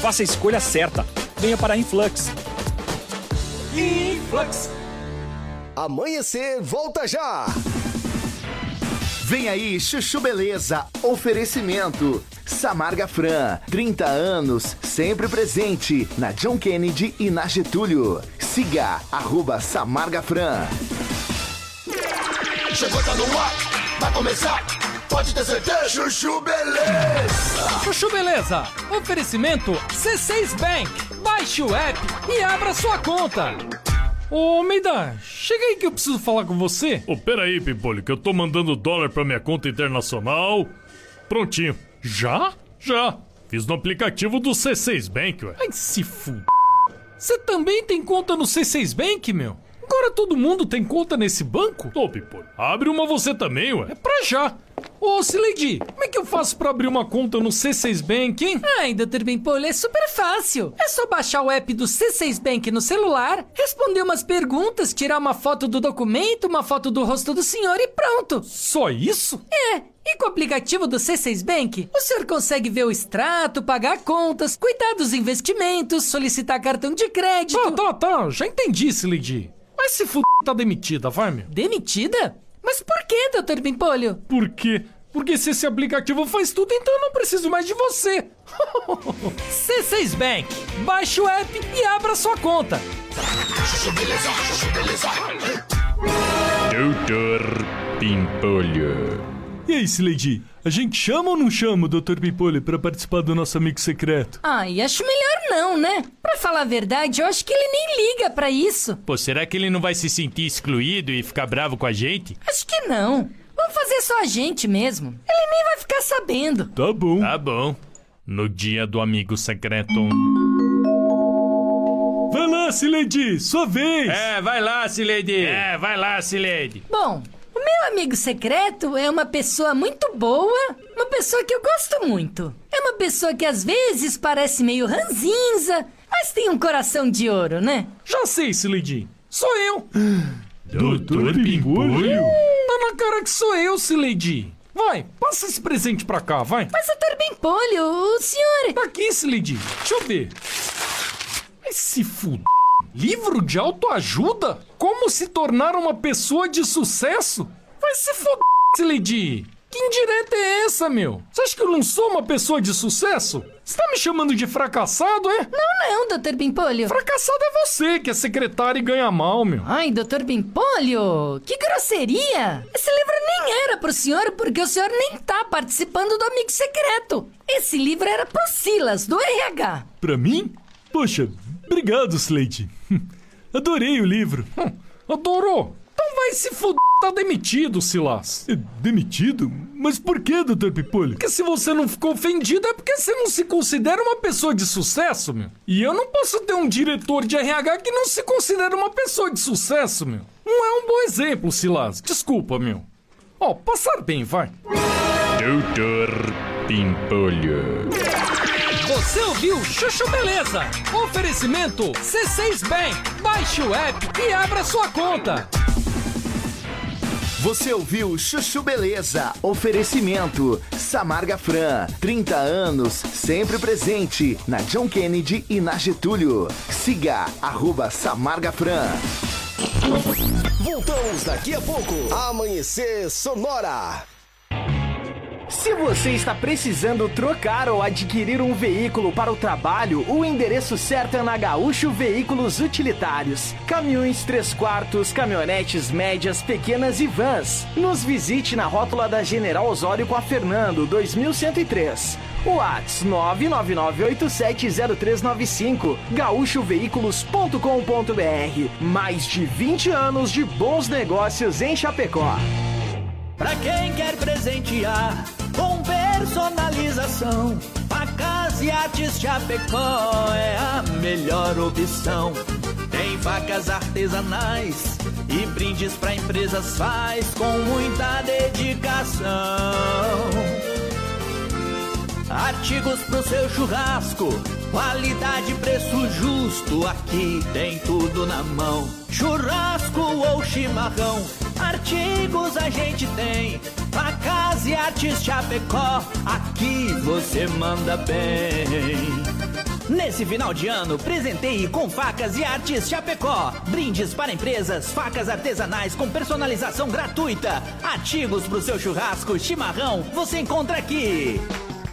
Faça a escolha certa. Venha para a Influx. Influx. Amanhecer, volta já! Vem aí, Chuchu Beleza. Oferecimento. Samarga Fran, 30 anos, sempre presente na John Kennedy e na Getúlio. Siga, arroba Samarga Fran. Chegou, tá no ar, vai começar. Pode ter certeza. Chuchu Beleza. Chuchu Beleza. Oferecimento C6 Bank. Baixe o app e abra sua conta. Ô, Almeida, chega aí que eu preciso falar com você. Ô, peraí, Pimpolho, que eu tô mandando dólar pra minha conta internacional. Prontinho. Já? Já. Fiz no aplicativo do C6 Bank, ué. Ai, se fuder. Você também tem conta no C6 Bank, meu? Agora todo mundo tem conta nesse banco? Ô, Pimpolho, abre uma você também, ué. É pra já. Ô, Sileidi, como é que eu faço pra abrir uma conta no C6 Bank, hein? Ai, Dr. Bimpolho, é super fácil. É só baixar o app do C6 Bank no celular, responder umas perguntas, tirar uma foto do documento, uma foto do rosto do senhor e pronto. Só isso? É. E com o aplicativo do C6 Bank, o senhor consegue ver o extrato, pagar contas, cuidar dos investimentos, solicitar cartão de crédito. Tá, tá, tá. Já entendi, Sileidi. Mas se fuder, tá demitida, vai, meu. Demitida? Mas por que, Dr. Bimpolho? Por quê? Porque se esse aplicativo faz tudo, então eu não preciso mais de você. C6 Bank. Baixe o app e abra sua conta. Doutor Pimpolho. E aí, Sileidi? A gente chama ou não chama o Dr. Pimpolho pra participar do nosso amigo secreto? Ai, acho melhor não, né? Pra falar a verdade, eu acho que ele nem liga pra isso. Pô, será que ele não vai se sentir excluído e ficar bravo com a gente? Acho que não. Vamos fazer só a gente mesmo. Ele nem vai ficar sabendo. Tá bom. Tá bom. No dia do amigo secreto. Vai lá, Sileidi, sua vez. É, vai lá, Sileidi. É, vai lá, Sileidi. Bom, meu amigo secreto é uma pessoa muito boa, uma pessoa que eu gosto muito. É uma pessoa que às vezes parece meio ranzinza, mas tem um coração de ouro, né? Já sei, Sileidi. Sou eu. Doutor Pimpolho? Tá na cara que sou eu, Sileidi. Vai, passa esse presente pra cá, vai. Mas, doutor Bimpolho, o senhor... Tá aqui, Sileidi. Deixa eu ver. Vai se fuder. Livro de autoajuda? Como se tornar uma pessoa de sucesso? Vai se foder, Sileidi. Que indireta é essa, meu? Você acha que eu não sou uma pessoa de sucesso? Você tá me chamando de fracassado, é? Não, não, doutor Bimpolho. Fracassado é você, que é secretário e ganha mal, meu. Ai, doutor Bimpolho, que grosseria! Esse livro nem era pro senhor porque o senhor nem tá participando do Amigo Secreto. Esse livro era pro Silas, do RH. Pra mim? Poxa, obrigado, Slade. Adorei o livro. Adorou? Então vai se fuder, tá demitido, Silas. É, Demitido? Mas por que, Dr. Pipolho? Porque se você não ficou ofendido é porque você não se considera uma pessoa de sucesso, meu. E eu não posso ter um diretor de RH que não se considera uma pessoa de sucesso, meu. Não é um bom exemplo, Silas. Desculpa, meu. Ó, passar bem, vai. Doutor Pimpolho. Você ouviu Chuchu Beleza? Oferecimento C6 Bank. Baixe o app e abra sua conta. Você ouviu Chuchu Beleza? Oferecimento Samarga Fran, 30 anos, sempre presente na John Kennedy e na Getúlio. Siga arroba Samarga Fran. Voltamos daqui a pouco. Amanhecer Sonora. Se você está precisando trocar ou adquirir um veículo para o trabalho, o endereço certo é na Gaúcho Veículos Utilitários. Caminhões 3 quartos, caminhonetes médias, pequenas e vans. Nos visite na rótula da General Osório com a Fernando, 2103. Whats 999870395 gaúchoveículos.com.br Mais de 20 anos de bons negócios em Chapecó. Pra quem quer presentear com personalização, a casa e Artes Chapecó é a melhor opção. Tem facas artesanais e brindes para empresas faz com muita dedicação. Artigos pro seu churrasco, qualidade, preço justo, aqui tem tudo na mão. Churrasco ou chimarrão, artigos a gente tem. Facas e artes Chapecó, aqui você manda bem. Nesse final de ano, presenteie com facas e artes Chapecó. Brindes para empresas, facas artesanais com personalização gratuita. Artigos pro seu churrasco, chimarrão, você encontra aqui.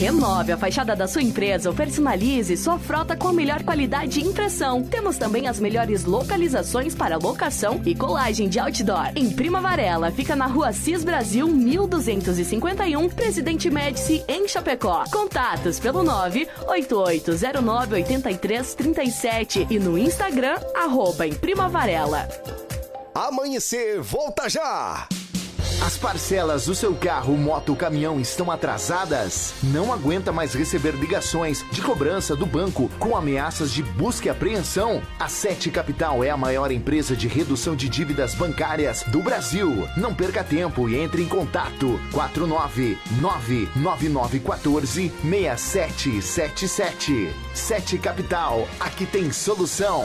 Renove a fachada da sua empresa ou personalize sua frota com a melhor qualidade de impressão. Temos também as melhores localizações para locação e colagem de outdoor. Em Prima Varela, fica na rua Cis Brasil 1251, Presidente Médici, em Chapecó. Contatos pelo 988098337 e no Instagram, arroba em Prima Varela. Amanhecer, volta já! As parcelas do seu carro, moto, caminhão estão atrasadas? Não aguenta mais receber ligações de cobrança do banco com ameaças de busca e apreensão? A Sete Capital é a maior empresa de redução de dívidas bancárias do Brasil. Não perca tempo e entre em contato 4999914 6777. Sete Capital, aqui tem solução.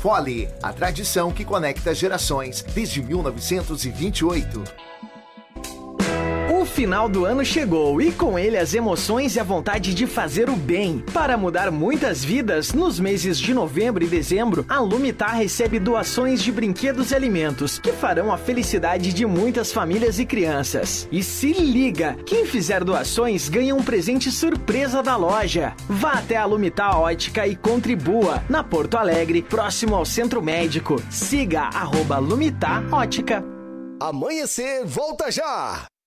Fole, a tradição que conecta gerações desde 1928. Final do ano chegou e com ele as emoções e a vontade de fazer o bem. Para mudar muitas vidas, nos meses de novembro e dezembro, a Lumitar recebe doações de brinquedos e alimentos que farão a felicidade de muitas famílias e crianças. E se liga, quem fizer doações ganha um presente surpresa da loja. Vá até a Lumitar Ótica e contribua na Porto Alegre, próximo ao Centro Médico. Siga arroba Lumitar Ótica. Amanhecer, volta já!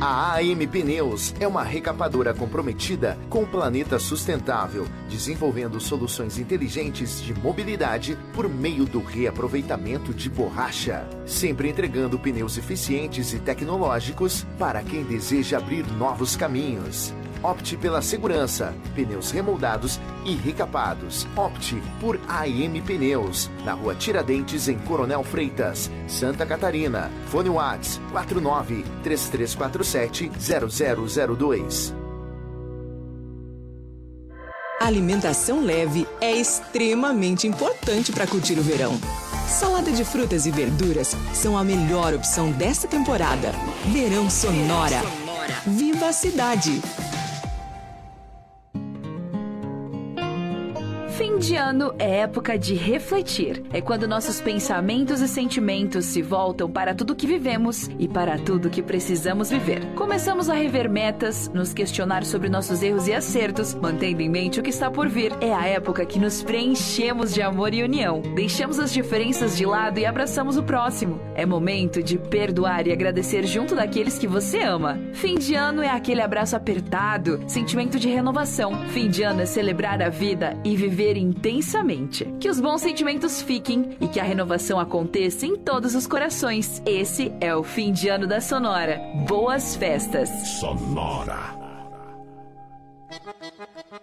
A AM Pneus é uma recapadora comprometida com o planeta sustentável, desenvolvendo soluções inteligentes de mobilidade por meio do reaproveitamento de borracha, sempre entregando pneus eficientes e tecnológicos para quem deseja abrir novos caminhos. Opte pela segurança, pneus remoldados e recapados. Opte por AM Pneus, na rua Tiradentes, em Coronel Freitas, Santa Catarina. Fone Whats 49 3347 0002. Alimentação leve é extremamente importante para curtir o verão. Salada de frutas e verduras são a melhor opção desta temporada. Verão Sonora. Viva a cidade! Fim de ano é época de refletir. É quando nossos pensamentos e sentimentos se voltam para tudo que vivemos e para tudo que precisamos viver. Começamos a rever metas, nos questionar sobre nossos erros e acertos, mantendo em mente o que está por vir. É a época que nos preenchemos de amor e união. Deixamos as diferenças de lado e abraçamos o próximo. É momento de perdoar e agradecer junto daqueles que você ama. Fim de ano é aquele abraço apertado, sentimento de renovação. Fim de ano é celebrar a vida e viver intensamente. Que os bons sentimentos fiquem e que a renovação aconteça em todos os corações. Esse é o fim de ano da Sonora. Boas festas! Sonora.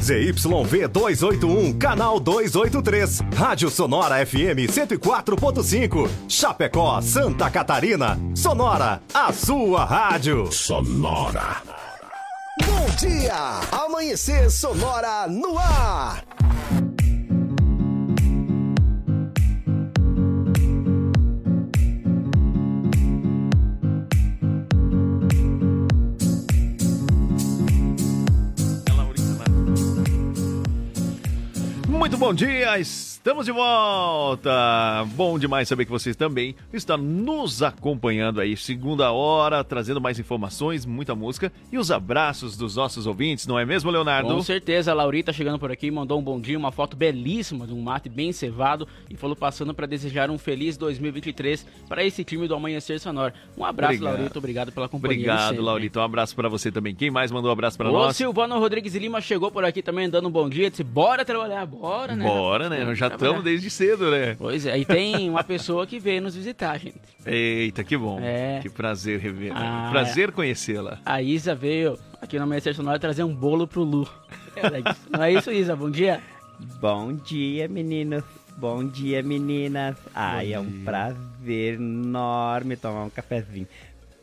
ZYV 281, canal 283. Rádio Sonora FM 104.5. Chapecó, Santa Catarina. Sonora, a sua rádio. Sonora. Bom dia! Amanhecer Sonora no ar! Muito bom dia, estamos de volta. Bom demais saber que vocês também estão nos acompanhando aí, segunda hora, trazendo mais informações, muita música e os abraços dos nossos ouvintes, não é mesmo, Leonardo? Com certeza, a Laurita chegando por aqui, mandou um bom dia, uma foto belíssima de um mate bem cevado e falou passando para desejar um feliz 2023 para esse time do Amanhecer Sonoro. Um abraço, Obrigado. Laurita, obrigado pela companhia. Obrigado, sempre. Laurita. Um abraço pra você também. Quem mais mandou um abraço pra O nós? Silvano Rodrigues Lima chegou por aqui também dando um bom dia, disse bora trabalhar, bora, né? Bora, né? Já estamos desde cedo, né? Pois é, e tem uma pessoa que veio nos visitar, gente. Eita, que bom. É. Que prazer rever. Ah, prazer conhecê-la. A Isa veio aqui no Amanhecer Sonoro trazer um bolo pro Lu. Não é isso, Isa? Bom dia. Bom dia, meninos. Bom dia, meninas. Ai, é um dia. prazer enorme tomar um cafezinho.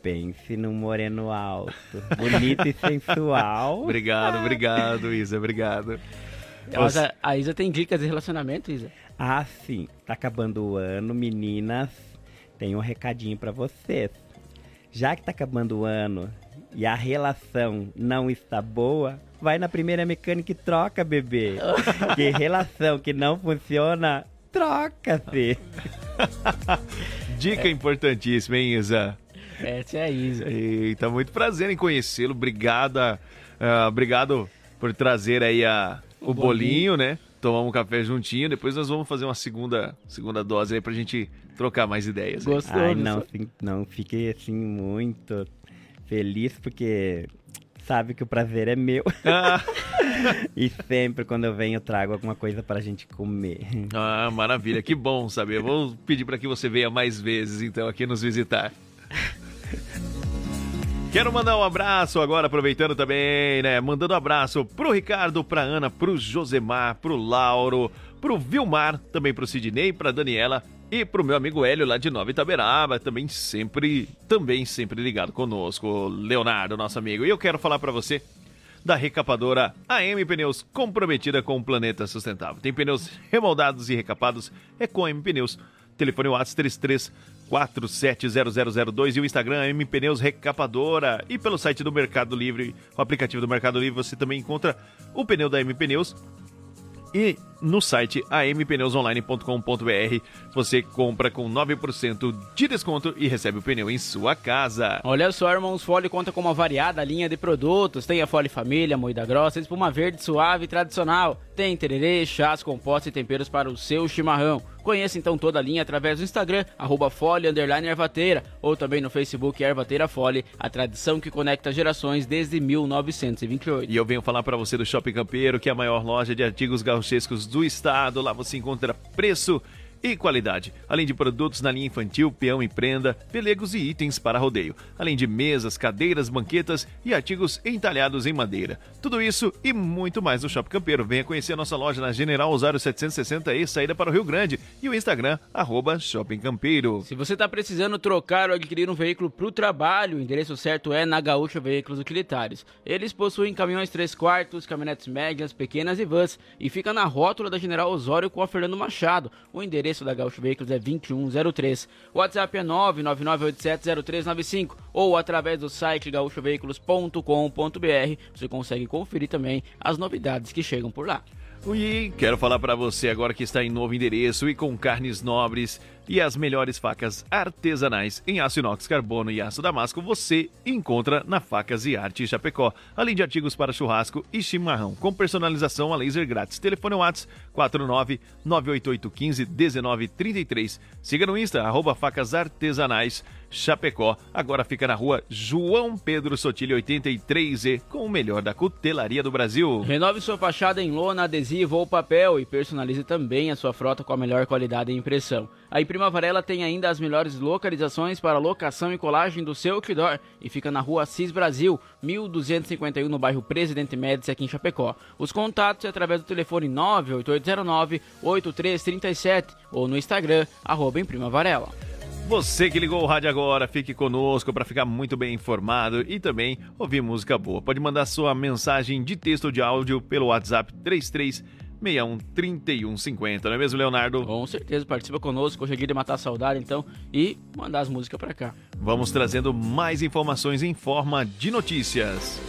Pense num moreno alto, bonito e sensual. Obrigado, obrigado, Isa. Obrigado. Mas a, a Isa tem dicas de relacionamento, Isa? Ah, sim. Tá acabando o ano, meninas. Tem um recadinho pra vocês. Já que tá acabando o ano e a relação não está boa, vai na primeira mecânica e troca, bebê. que relação que não funciona, troca-se. Dica importantíssima, hein, Isa? Essa é a Isa. Eita, muito prazer em conhecê-lo. Obrigada, ah, obrigado por trazer aí a, o, O bolinho, bolinho. né? Tomar um café juntinho. Depois nós vamos fazer uma segunda, segunda dose aí pra gente trocar mais ideias. aí. Ai, não, sim, não fiquei assim muito feliz porque sabe que o prazer é meu. e sempre quando eu venho eu trago alguma coisa pra gente comer. Ah, maravilha, que bom saber. Eu Vou pedir para que você venha mais vezes, então, aqui nos visitar. Quero mandar um abraço agora, aproveitando também, né? Mandando um abraço pro Ricardo, pra Ana, pro Josemar, pro Lauro, pro Vilmar, também pro Sidney, pra Daniela e pro meu amigo Hélio lá de Nova Itaberaba, também sempre, também sempre ligado conosco, Leonardo, nosso amigo. E eu quero falar pra você da recapadora AM Pneus, comprometida com o planeta sustentável. Tem pneus remoldados e recapados, é com a AM Pneus. Telefone WhatsApp 33 470002 e o Instagram AM Pneus Recapadora. E pelo site do Mercado Livre, o aplicativo do Mercado Livre, você também encontra o pneu da AM Pneus. E no site ampneusonline.com.br você compra com 9% de desconto e recebe o pneu em sua casa. Olha só, irmãos, Fole conta com uma variada linha de produtos. Tem a Fole Família, moída grossa, espuma verde suave e tradicional. Tem tererê, chás, compostos e temperos para o seu chimarrão. Conheça então toda a linha através do Instagram, arroba Fole, Ervateira, ou também no Facebook Ervateira Fole, a tradição que conecta gerações desde 1928. E eu venho falar para você do Shopping Campeiro, que é a maior loja de artigos gauchescos do estado. Lá você encontra preço e qualidade, além de produtos na linha infantil, peão e prenda, pelegos e itens para rodeio, além de mesas, cadeiras, banquetas e artigos entalhados em madeira. Tudo isso e muito mais no Shopping Campeiro. Venha conhecer a nossa loja na General Osório 760 e saída para o Rio Grande e o Instagram, arroba Shopping Campeiro. Se você está precisando trocar ou adquirir um veículo para o trabalho, o endereço certo é na Gaúcha Veículos Utilitários. Eles possuem caminhões 3 quartos, caminhonetes médias, pequenas e vans e fica na rótula da General Osório com a Fernando Machado. O endereço da Gaúcha Veículos é 2103. O WhatsApp é 999870395 ou através do site gaúchoveículos.com.br. Você consegue conferir também as novidades que chegam por lá. E quero falar para você agora que está em novo endereço e com carnes nobres E as melhores facas artesanais em aço inox, carbono e aço damasco você encontra na Facas e Arte Chapecó. Além de artigos para churrasco e chimarrão, com personalização a laser grátis. Telefone WhatsApp 49 98815 1933. Siga no Insta, arroba facas artesanais Chapecó. Agora fica na rua João Pedro Sotilho 83E, com o melhor da cutelaria do Brasil. Renove sua fachada em lona, adesivo ou papel e personalize também a sua frota com a melhor qualidade e impressão. A Imprima Varela tem ainda as melhores localizações para locação e colagem do seu outdoor e fica na rua Assis Brasil, 1251 no bairro Presidente Médici aqui em Chapecó. Os contatos é através do telefone 98809-8337 ou no Instagram, arroba Imprima Varela. Você que ligou o rádio agora, fique conosco para ficar muito bem informado e também ouvir música boa. Pode mandar sua mensagem de texto ou de áudio pelo WhatsApp 3361 3150, não é mesmo, Leonardo? Com certeza, participa conosco. Hoje é dia de matar a saudade, então, e mandar as músicas para cá. Vamos trazendo mais informações em forma de notícias.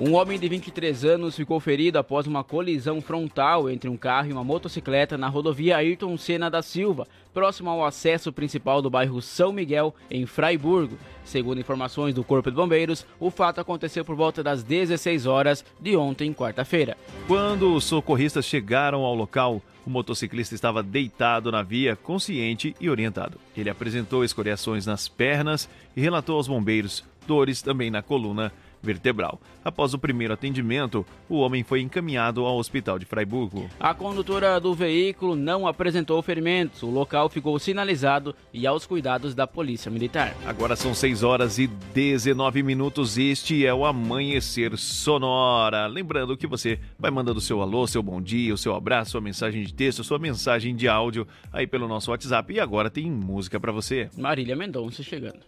Um homem de 23 anos ficou ferido após uma colisão frontal entre um carro e uma motocicleta na rodovia Ayrton Senna da Silva, próximo ao acesso principal do bairro São Miguel, em Fraiburgo. Segundo informações do Corpo de Bombeiros, o fato aconteceu por volta das 16 horas de ontem, quarta-feira. Quando os socorristas chegaram ao local, o motociclista estava deitado na via, consciente e orientado. Ele apresentou escoriações nas pernas e relatou aos bombeiros dores também na coluna vertebral. Após o primeiro atendimento, o homem foi encaminhado ao hospital de Fraiburgo. A condutora do veículo não apresentou ferimentos. O local ficou sinalizado e aos cuidados da Polícia Militar. Agora são 6 horas e 19 minutos. Este é o Amanhecer Sonora. Lembrando que você vai mandando seu alô, seu bom dia, o seu abraço, sua mensagem de texto, sua mensagem de áudio aí pelo nosso WhatsApp. E agora tem música para você. Marília Mendonça chegando.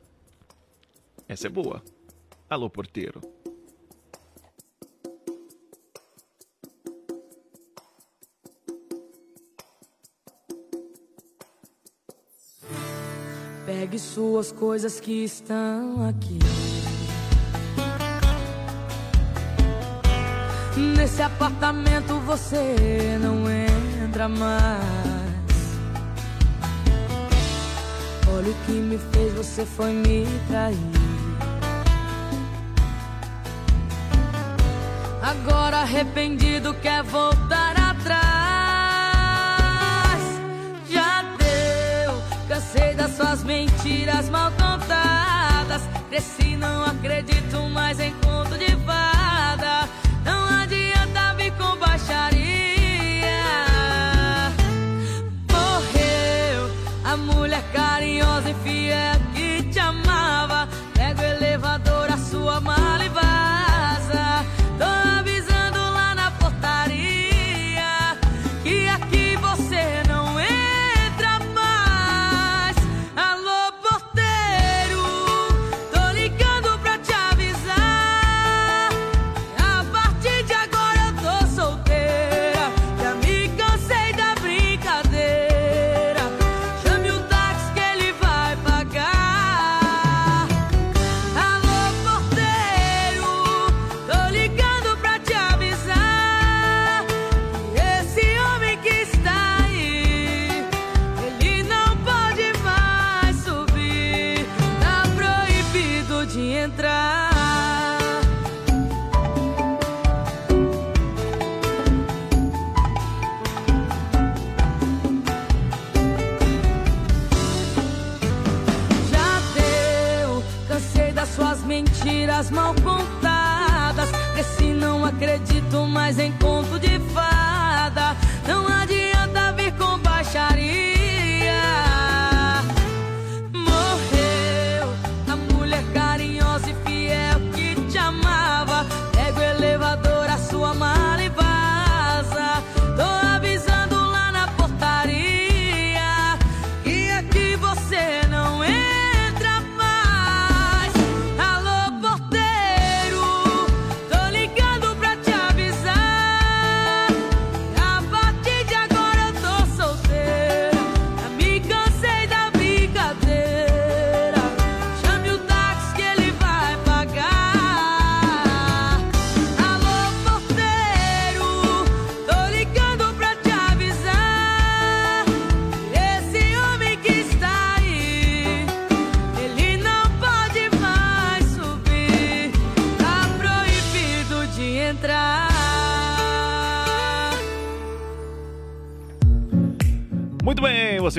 Essa é boa. Alô, porteiro. Pegue suas coisas que estão aqui. Nesse apartamento você não entra mais. Olha o que me fez, você foi me trair. Agora arrependido quer voltar atrás. Já deu, cansei das suas mentiras mal contadas. Cresci, não acredito mais em conto de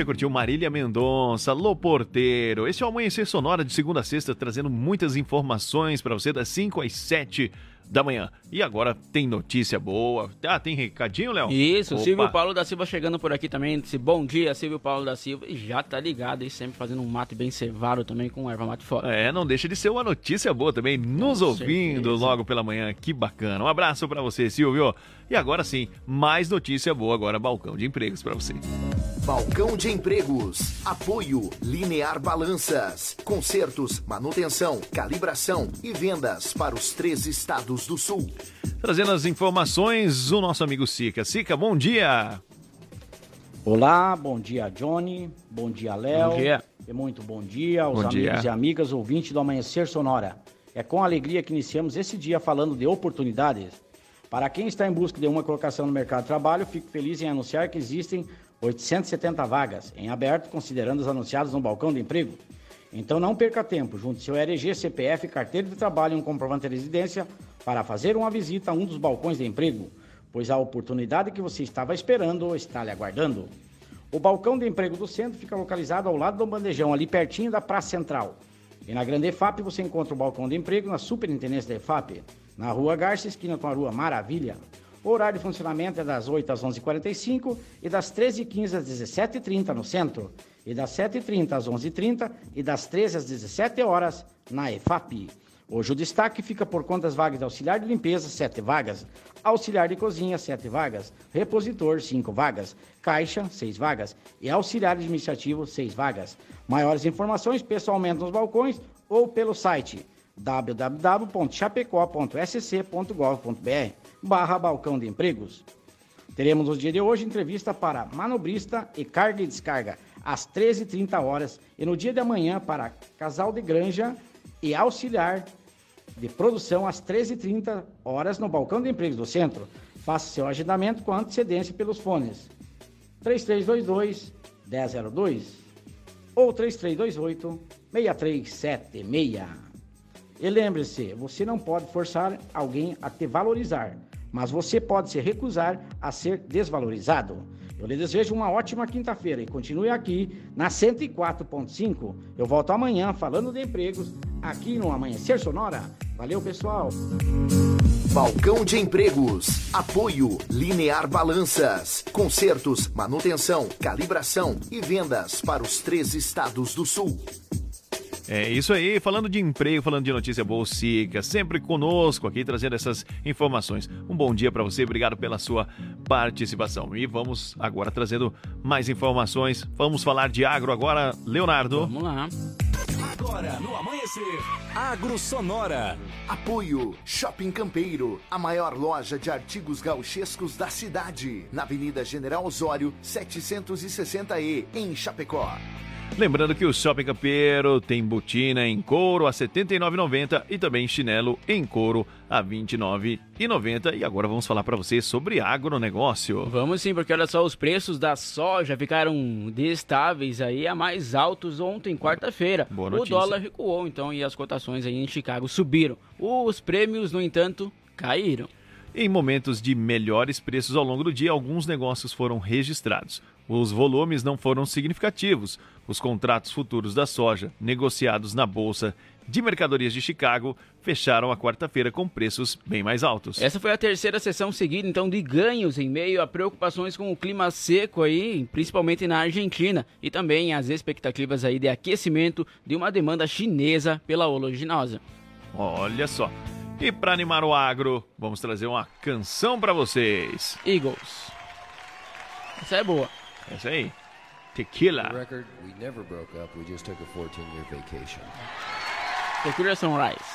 você curtiu Marília Mendonça, Lô Porteiro. Esse é o Amanhecer Sonora de segunda a sexta, trazendo muitas informações para você das 5 às 7 da manhã. E agora tem notícia boa. Ah, tem recadinho, Léo? Isso, Opa. Silvio Paulo da Silva chegando por aqui também. Disse bom dia, Silvio Paulo da Silva. E já tá ligado aí, sempre fazendo um mate bem cevado também com erva mate fora. É, não deixa de ser uma notícia boa também, nos Com ouvindo certeza. logo pela manhã. Que bacana. Um abraço para você, Silvio. E agora sim, mais notícia boa agora, balcão de empregos para você. Balcão de Empregos. Apoio Linear Balanças. Consertos, manutenção, calibração e vendas para os três estados do sul. Trazendo as informações, o nosso amigo Sica. Sica, bom dia. Olá, bom dia Johnny, bom dia Léo. Bom dia. E muito bom dia aos Bom amigos dia. e amigas ouvintes do Amanhecer Sonora. É com alegria que iniciamos esse dia falando de oportunidades. Para quem está em busca de uma colocação no mercado de trabalho, fico feliz em anunciar que existem 870 vagas em aberto, considerando as anunciadas no balcão de emprego. Então não perca tempo, junte seu RG, CPF, carteira de trabalho e um comprovante de residência para fazer uma visita a um dos balcões de emprego, pois a oportunidade que você estava esperando está lhe aguardando. O balcão de emprego do centro fica localizado ao lado do bandejão, ali pertinho da Praça Central. E na Grande EFAP você encontra o balcão de emprego na Superintendência da EFAP, na Rua Garça, esquina com a Rua Maravilha. O horário de funcionamento é das 8 às 11h45 e das 13h15 às 17h30 no centro. E das 7h30 às 11h30 e das 13 às 17 horas na EFAP. Hoje o destaque fica por conta das vagas de auxiliar de limpeza, 7 vagas, auxiliar de cozinha, 7 vagas, repositor, 5 vagas, caixa, 6 vagas e auxiliar administrativo, 6 vagas. Maiores informações pessoalmente nos balcões ou pelo site www.chapecó.sc.gov.br barra balcão de empregos. Teremos no dia de hoje entrevista para manobrista e carga e descarga às 13h30 horas e no dia de amanhã para casal de granja e auxiliar de produção às 13h30 horas no balcão de empregos do centro. Faça seu agendamento com antecedência pelos fones 3322 1002 ou 3328 6376. E lembre-se, você não pode forçar alguém a te valorizar, mas você pode se recusar a ser desvalorizado. Eu lhe desejo uma ótima quinta-feira e continue aqui na 104.5. Eu volto amanhã falando de empregos aqui no Amanhecer Sonora. Valeu, pessoal! Balcão de Empregos. Apoio Linear Balanças. Consertos, manutenção, calibração e vendas para os três estados do sul. É isso aí, falando de emprego, falando de notícia boa, siga sempre conosco aqui trazendo essas informações. Um bom dia para você, obrigado pela sua participação. E vamos agora trazendo mais informações. Vamos falar de agro agora, Leonardo. Vamos lá. Agora no Amanhecer. Agro Sonora. Apoio Shopping Campeiro, a maior loja de artigos gauchescos da cidade, na Avenida General Osório, 760E, em Chapecó. Lembrando que o Shopping Campeiro tem botina em couro a R$ 79,90 e também chinelo em couro a R$ 29,90. E agora vamos falar para você sobre agronegócio. Vamos sim, porque olha só, os preços da soja ficaram destáveis aí, a mais altos ontem, quarta-feira. Boa O notícia. dólar recuou, então, e as cotações aí em Chicago subiram. Os prêmios, no entanto, caíram. Em momentos de melhores preços ao longo do dia, alguns negócios foram registrados. Os volumes não foram significativos. Os contratos futuros da soja, negociados na Bolsa de Mercadorias de Chicago, fecharam a quarta-feira com preços bem mais altos. Essa foi a terceira sessão seguida, então, de ganhos em meio a preocupações com o clima seco aí, principalmente na Argentina, e também as expectativas aí de aquecimento de uma demanda chinesa pela oleaginosa. Olha só. E para animar o agro, vamos trazer uma canção para vocês. Eagles. Essa é boa. Essa aí. Tequila. For the record, we never broke up. We just took a 14-year vacation. Tequila Sunrise.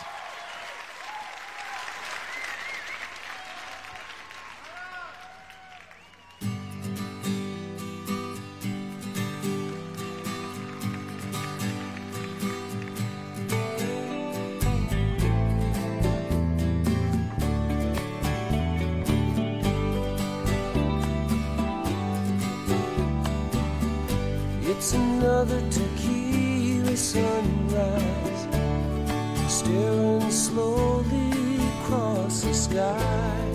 It's another tequila sunrise, staring slowly across the sky.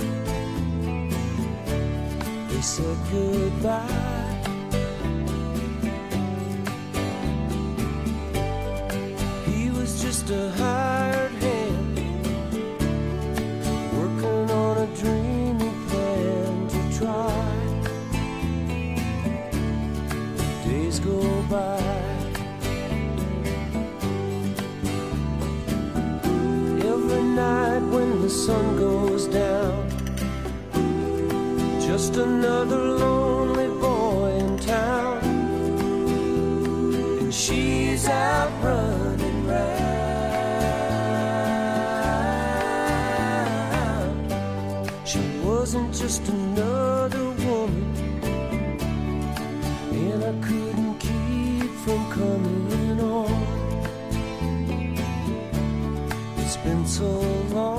They said goodbye. He was just a sun goes down, just another lonely boy in town. And she's out running round. She wasn't just another woman, and I couldn't keep from coming on. It's been so long.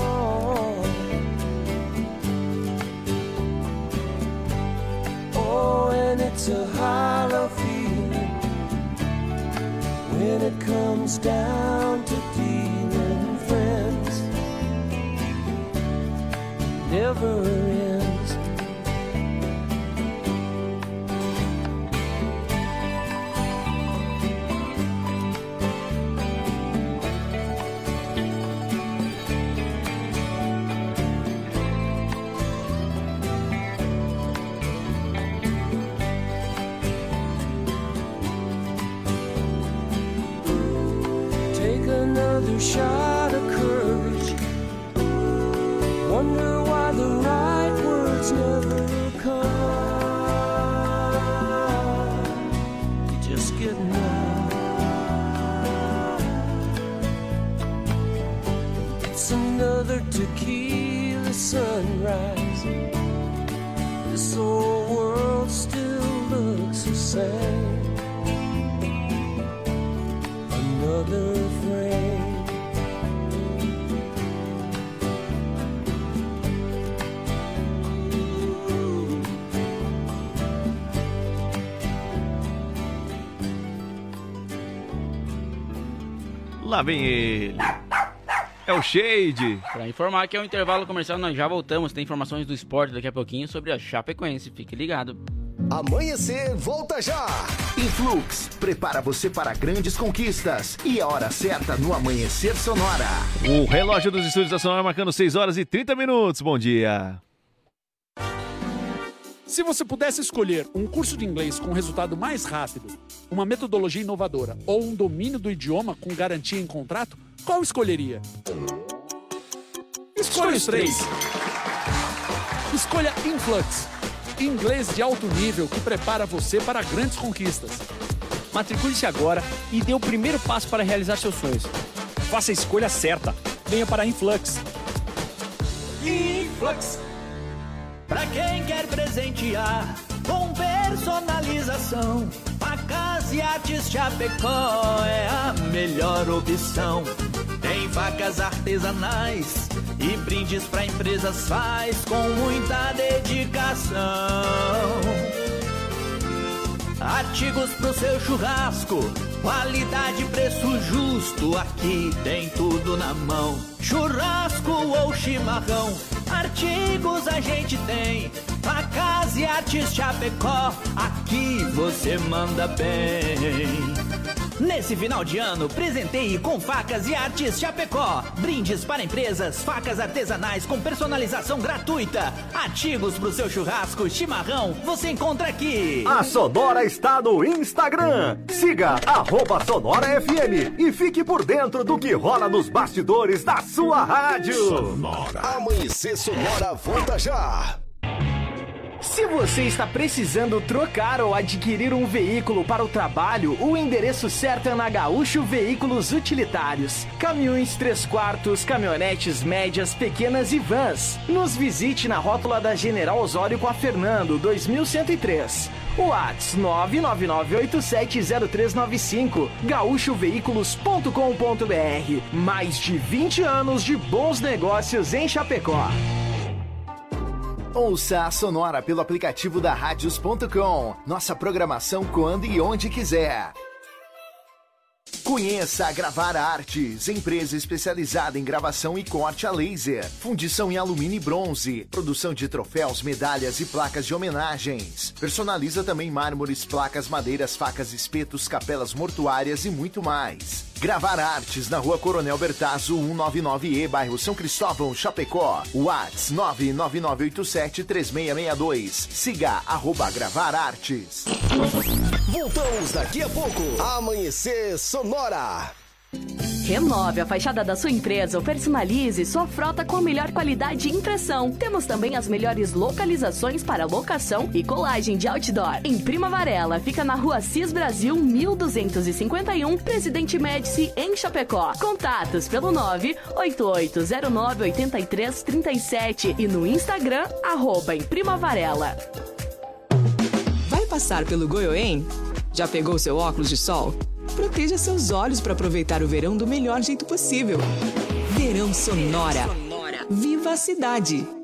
It's a hollow feeling when it comes down to dealing friends. Never ends. Vem ele. É o Shade. Pra informar que é um intervalo comercial, nós já voltamos. Tem informações do esporte daqui a pouquinho sobre a Chapecoense. Fique ligado. Amanhecer, volta já! Influx prepara você para grandes conquistas e a hora certa no Amanhecer Sonora. O relógio dos estúdios da Sonora marcando 6 horas e 30 minutos. Bom dia. Se você pudesse escolher um curso de inglês com resultado mais rápido, uma metodologia inovadora ou um domínio do idioma com garantia em contrato, qual escolheria? Escolha os três. Escolha Influx. Inglês de alto nível que prepara você para grandes conquistas. Matricule-se agora e dê o primeiro passo para realizar seus sonhos. Faça a escolha certa. Venha para a Influx. Influx. Pra quem quer presentear com personalização, facas e artes Chapecó é a melhor opção. Tem facas artesanais e brindes pra empresas faz com muita dedicação. Artigos pro seu churrasco, qualidade preço justo, aqui tem tudo na mão. Churrasco ou chimarrão, artigos a gente tem. Facas e artes Chapecó, aqui você manda bem. Nesse final de ano, presenteie com facas e artes Chapecó. Brindes para empresas, facas artesanais com personalização gratuita. Artigos pro seu churrasco, chimarrão, você encontra aqui. A Sonora está no Instagram. Siga arroba Sonora FM e fique por dentro do que rola nos bastidores da sua rádio. Amanhecer Sonora, volta já! Se você está precisando trocar ou adquirir um veículo para o trabalho, o endereço certo é na Gaúcho Veículos Utilitários. Caminhões 3 quartos, caminhonetes médias, pequenas e vans. Nos visite na rótula da General Osório com a Fernando, 2103. Whats 999870395 gaúchoveículos.com.br Mais de 20 anos de bons negócios em Chapecó. Ouça a Sonora pelo aplicativo da Radios.com. Nossa programação quando e onde quiser. Conheça a Gravar Artes, empresa especializada em gravação e corte a laser, fundição em alumínio e bronze, produção de troféus, medalhas e placas de homenagens. Personaliza também mármores, placas, madeiras, facas, espetos, capelas mortuárias e muito mais. Gravar Artes na Rua Coronel Bertazzo, 199E, bairro São Cristóvão, Chapecó. Whats 999873662. Siga arroba Gravar Artes. Voltamos daqui a pouco. Amanhecer Sonora. Renove a fachada da sua empresa ou personalize sua frota com a melhor qualidade de impressão. Temos também as melhores localizações para locação e colagem de outdoor. Em Prima Varela, fica na rua Cis Brasil 1251, Presidente Médici, em Chapecó. Contatos pelo 988098337 e no Instagram, arroba em Prima Varela. Vai passar pelo Goiôem? Já pegou seu óculos de sol? Proteja seus olhos para aproveitar o verão do melhor jeito possível. Verão Sonora. Viva a cidade!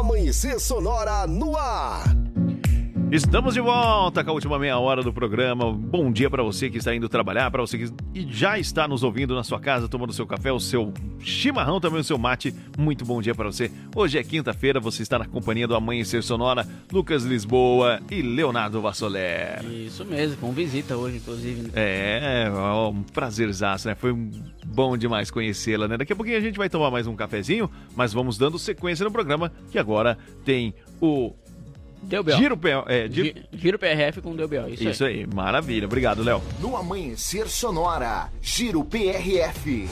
Amanhecer Sonora no ar. Estamos de volta com a última meia hora do programa. Bom dia para você que está indo trabalhar, para você que já está nos ouvindo na sua casa, tomando seu café, o seu chimarrão, também o seu mate. Muito bom dia para você. Hoje é quinta-feira, você está na companhia do Amanhecer Sonora, Lucas Lisboa e Leonardo Vassoler. Isso mesmo, com visita hoje, inclusive. né? É, ó, um prazerzaço, né? Foi bom demais conhecê-la, né? Daqui a pouquinho a gente vai tomar mais um cafezinho, mas vamos dando sequência no programa, que agora tem o Deu B.O. Giro, P- é, giro... Gi- Giro PRF com DBO, isso, Isso aí, maravilha. Obrigado, Léo. No Amanhecer Sonora, Giro PRF.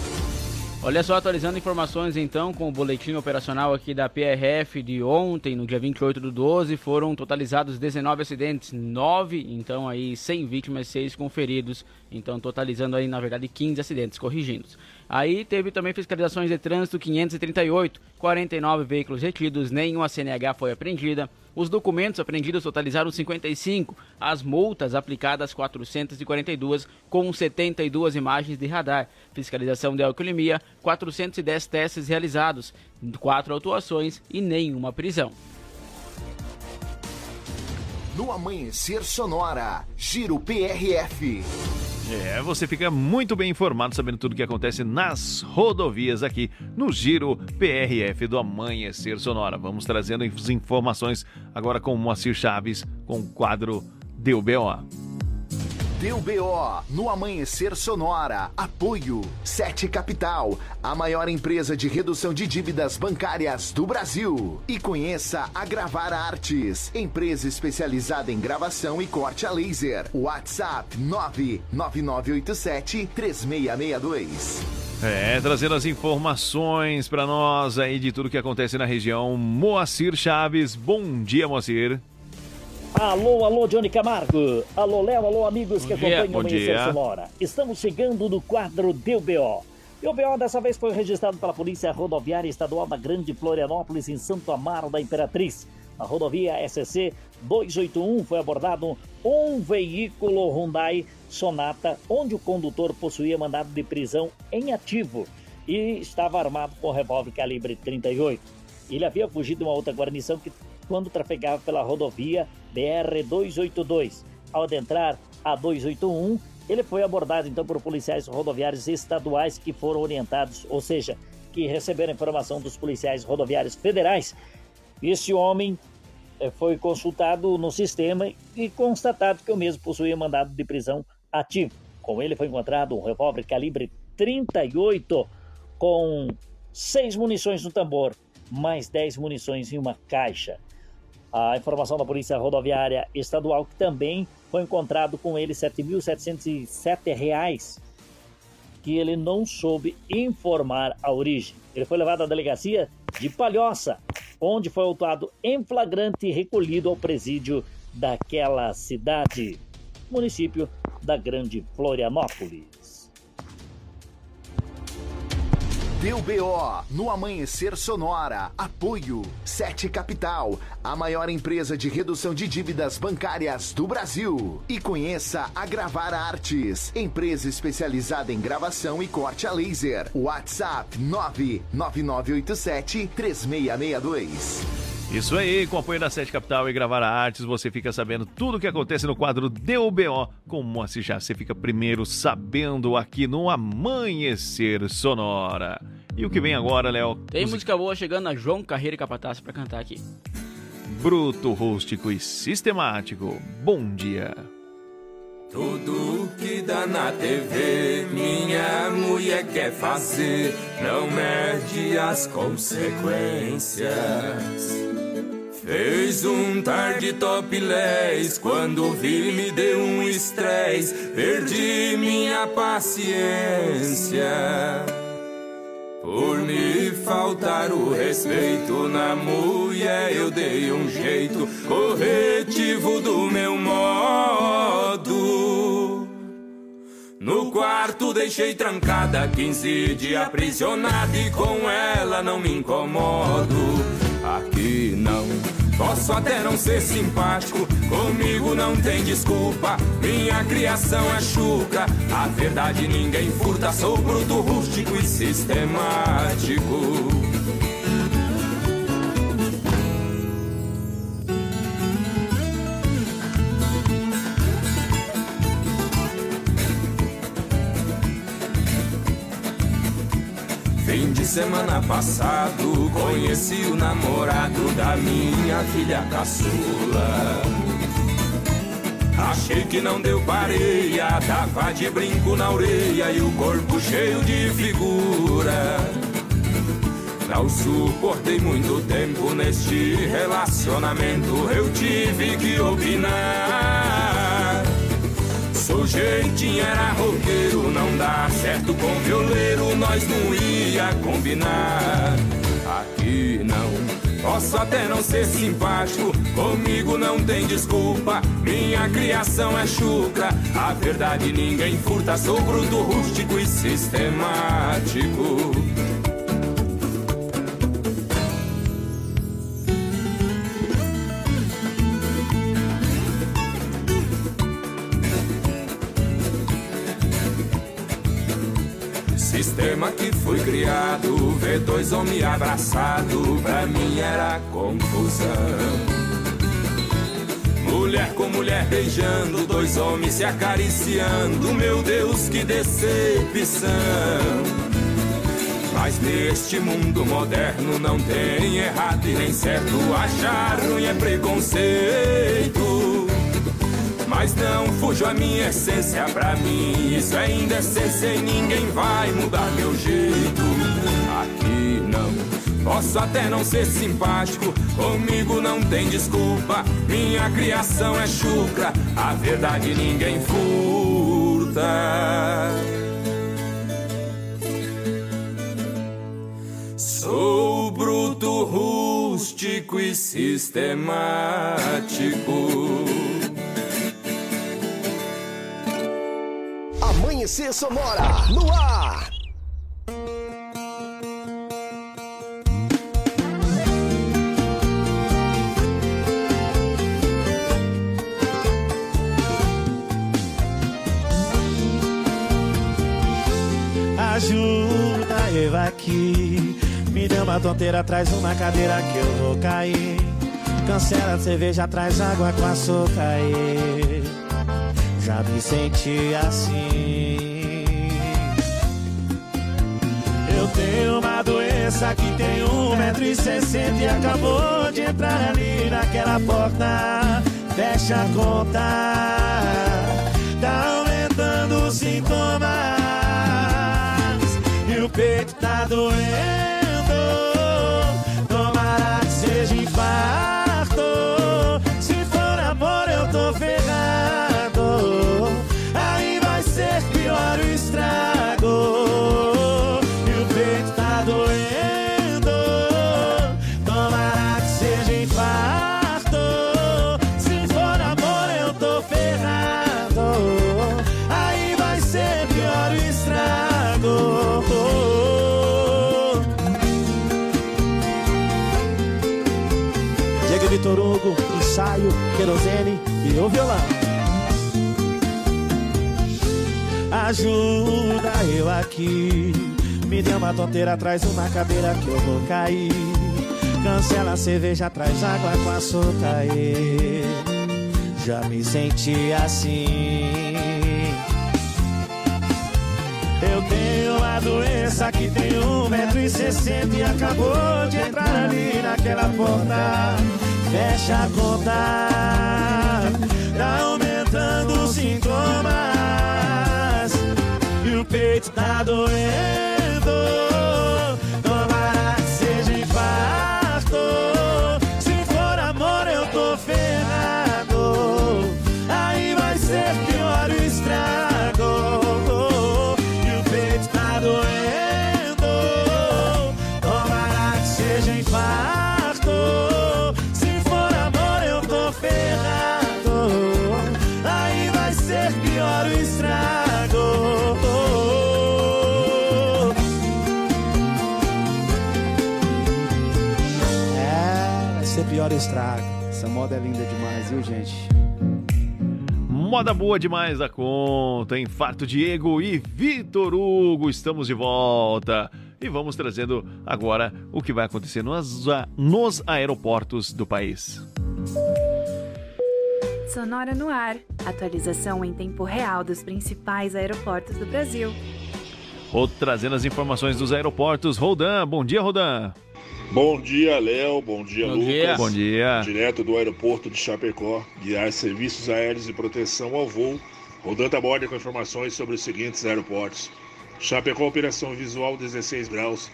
Olha só, atualizando informações então com o boletim operacional aqui da PRF de ontem, no dia 28 do 12, foram totalizados 19 acidentes, 9, então aí 100 vítimas, 6 com feridos, então totalizando aí na verdade 15 acidentes, corrigindo. Aí teve também fiscalizações de trânsito 538, 49 veículos retidos, nenhuma CNH foi apreendida. Os documentos apreendidos totalizaram 55, as multas aplicadas 442, com 72 imagens de radar. Fiscalização de alcoolemia, 410 testes realizados, 4 autuações e nenhuma prisão. No Amanhecer Sonora, Giro PRF. É, você fica muito bem informado sabendo tudo o que acontece nas rodovias aqui no Giro PRF do Amanhecer Sonora. Vamos trazendo as informações agora com o Moacir Chaves com o quadro Deu. Deu BO no Amanhecer Sonora. Apoio Sete Capital, a maior empresa de redução de dívidas bancárias do Brasil. E conheça a Gravar Artes, empresa especializada em gravação e corte a laser. WhatsApp 99987 3662. É, trazendo as informações pra nós aí de tudo que acontece na região. Moacir Chaves, bom dia, Moacir. Alô, alô, Johnny Camargo. Alô, Léo, alô, amigos que dia. acompanham o dia. Sonora. Estamos chegando no quadro DBO. E o BO dessa vez foi registrado pela Polícia Rodoviária Estadual da Grande Florianópolis, em Santo Amaro da Imperatriz. Na rodovia SC 281 foi abordado um veículo Hyundai Sonata, onde o condutor possuía mandado de prisão em ativo e estava armado com revólver calibre 38. Ele havia fugido de uma outra guarnição que quando trafegava pela rodovia BR-282. Ao adentrar a 281, ele foi abordado então por policiais rodoviários estaduais que foram orientados, ou seja, que receberam informação dos policiais rodoviários federais. Esse homem eh, foi consultado no sistema e constatado que o mesmo possuía mandado de prisão ativo. Com ele foi encontrado um revólver calibre 38 com seis munições no tambor, mais 10 munições em uma caixa. A informação da Polícia Rodoviária Estadual que também foi encontrado com ele 7.707 reais que ele não soube informar a origem. Ele foi levado à delegacia de Palhoça, onde foi autuado em flagrante e recolhido ao presídio daquela cidade, município da Grande Florianópolis. Deu BO no Amanhecer Sonora. Apoio Sete Capital, a maior empresa de redução de dívidas bancárias do Brasil. E conheça a Gravar Artes, empresa especializada em gravação e corte a laser. WhatsApp 99987 3662. Isso aí, com apoio da Sete Capital e Gravar Artes, você fica sabendo tudo o que acontece no quadro DUBO com Moacir já. Você fica primeiro sabendo aqui no Amanhecer Sonora. E o que vem agora, Léo? Tem música boa chegando na João Carreira e Capataz pra cantar aqui. Bruto, rústico e sistemático. Bom dia. Tudo que dá na TV, minha mulher quer fazer, não mede as consequências. Fez um tarde topless, quando vi me deu um estresse, perdi minha paciência. Por me faltar o respeito na mulher, eu dei um jeito corretivo do meu modo. No quarto deixei trancada, 15 dias aprisionada e com ela não me incomodo. Aqui não Posso até não ser simpático, comigo não tem desculpa. Minha criação é chuca, a verdade ninguém furta. Sou bruto, rústico e sistemático. Semana passado, conheci o namorado da minha filha caçula. Achei que não deu pareia, tava de brinco na orelha e o corpo cheio de figura. Não suportei muito tempo neste relacionamento, eu tive que opinar. Sujeitinho era roqueiro, não dá certo com violeiro, nós não ia combinar. Aqui não, posso até não ser simpático, comigo não tem desculpa. Minha criação é chucra, a verdade ninguém furta. Sou bruto, rústico e sistemático. Sistema que foi criado, ver dois homens abraçados, pra mim era confusão. Mulher com mulher beijando, dois homens se acariciando, meu Deus, que decepção. Mas neste mundo moderno não tem errado e nem certo, achar ruim é preconceito. Mas não fujo a minha essência pra mim. Isso é indecência e ninguém vai mudar meu jeito. Aqui não. Posso até não ser simpático, comigo não tem desculpa. Minha criação é chucra, a verdade ninguém furta. Sou bruto, rústico e sistemático. Amanhecer Sonora, no ar. Ajuda eu aqui. Me deu uma tonteira, traz uma cadeira que eu vou cair. Cancela a cerveja, traz água com açúcar. aí. Já me senti assim. Eu tenho uma doença que tem um metro e sessenta e acabou de entrar ali naquela porta. Fecha a conta, tá aumentando os sintomas e o peito tá doendo. E violão. Ajuda eu aqui. Me deu uma tonteira, traz uma cadeira que eu vou cair. Cancela a cerveja, traz água com açúcar aí. Já me senti assim. Eu tenho uma doença que tem 1,60m e acabou de entrar ali naquela porta. Fecha a conta, tá aumentando os sintomas e o peito tá doendo. Essa moda é linda demais, viu, gente? Moda boa demais da conta. Infarto Diego e Vitor Hugo. Estamos de volta. E vamos trazendo agora o que vai acontecer nos, nos aeroportos do país. Sonora no ar. Atualização em tempo real dos principais aeroportos do Brasil. Ou trazendo as informações dos aeroportos. Rodan, bom dia, Rodan. Bom dia, Léo. Bom dia, Bom Lucas. dia. Bom dia. Direto do aeroporto de Chapecó, guiar serviços aéreos de proteção ao voo. Rodando a borda com informações sobre os seguintes aeroportos. Chapecó, operação visual 16 graus.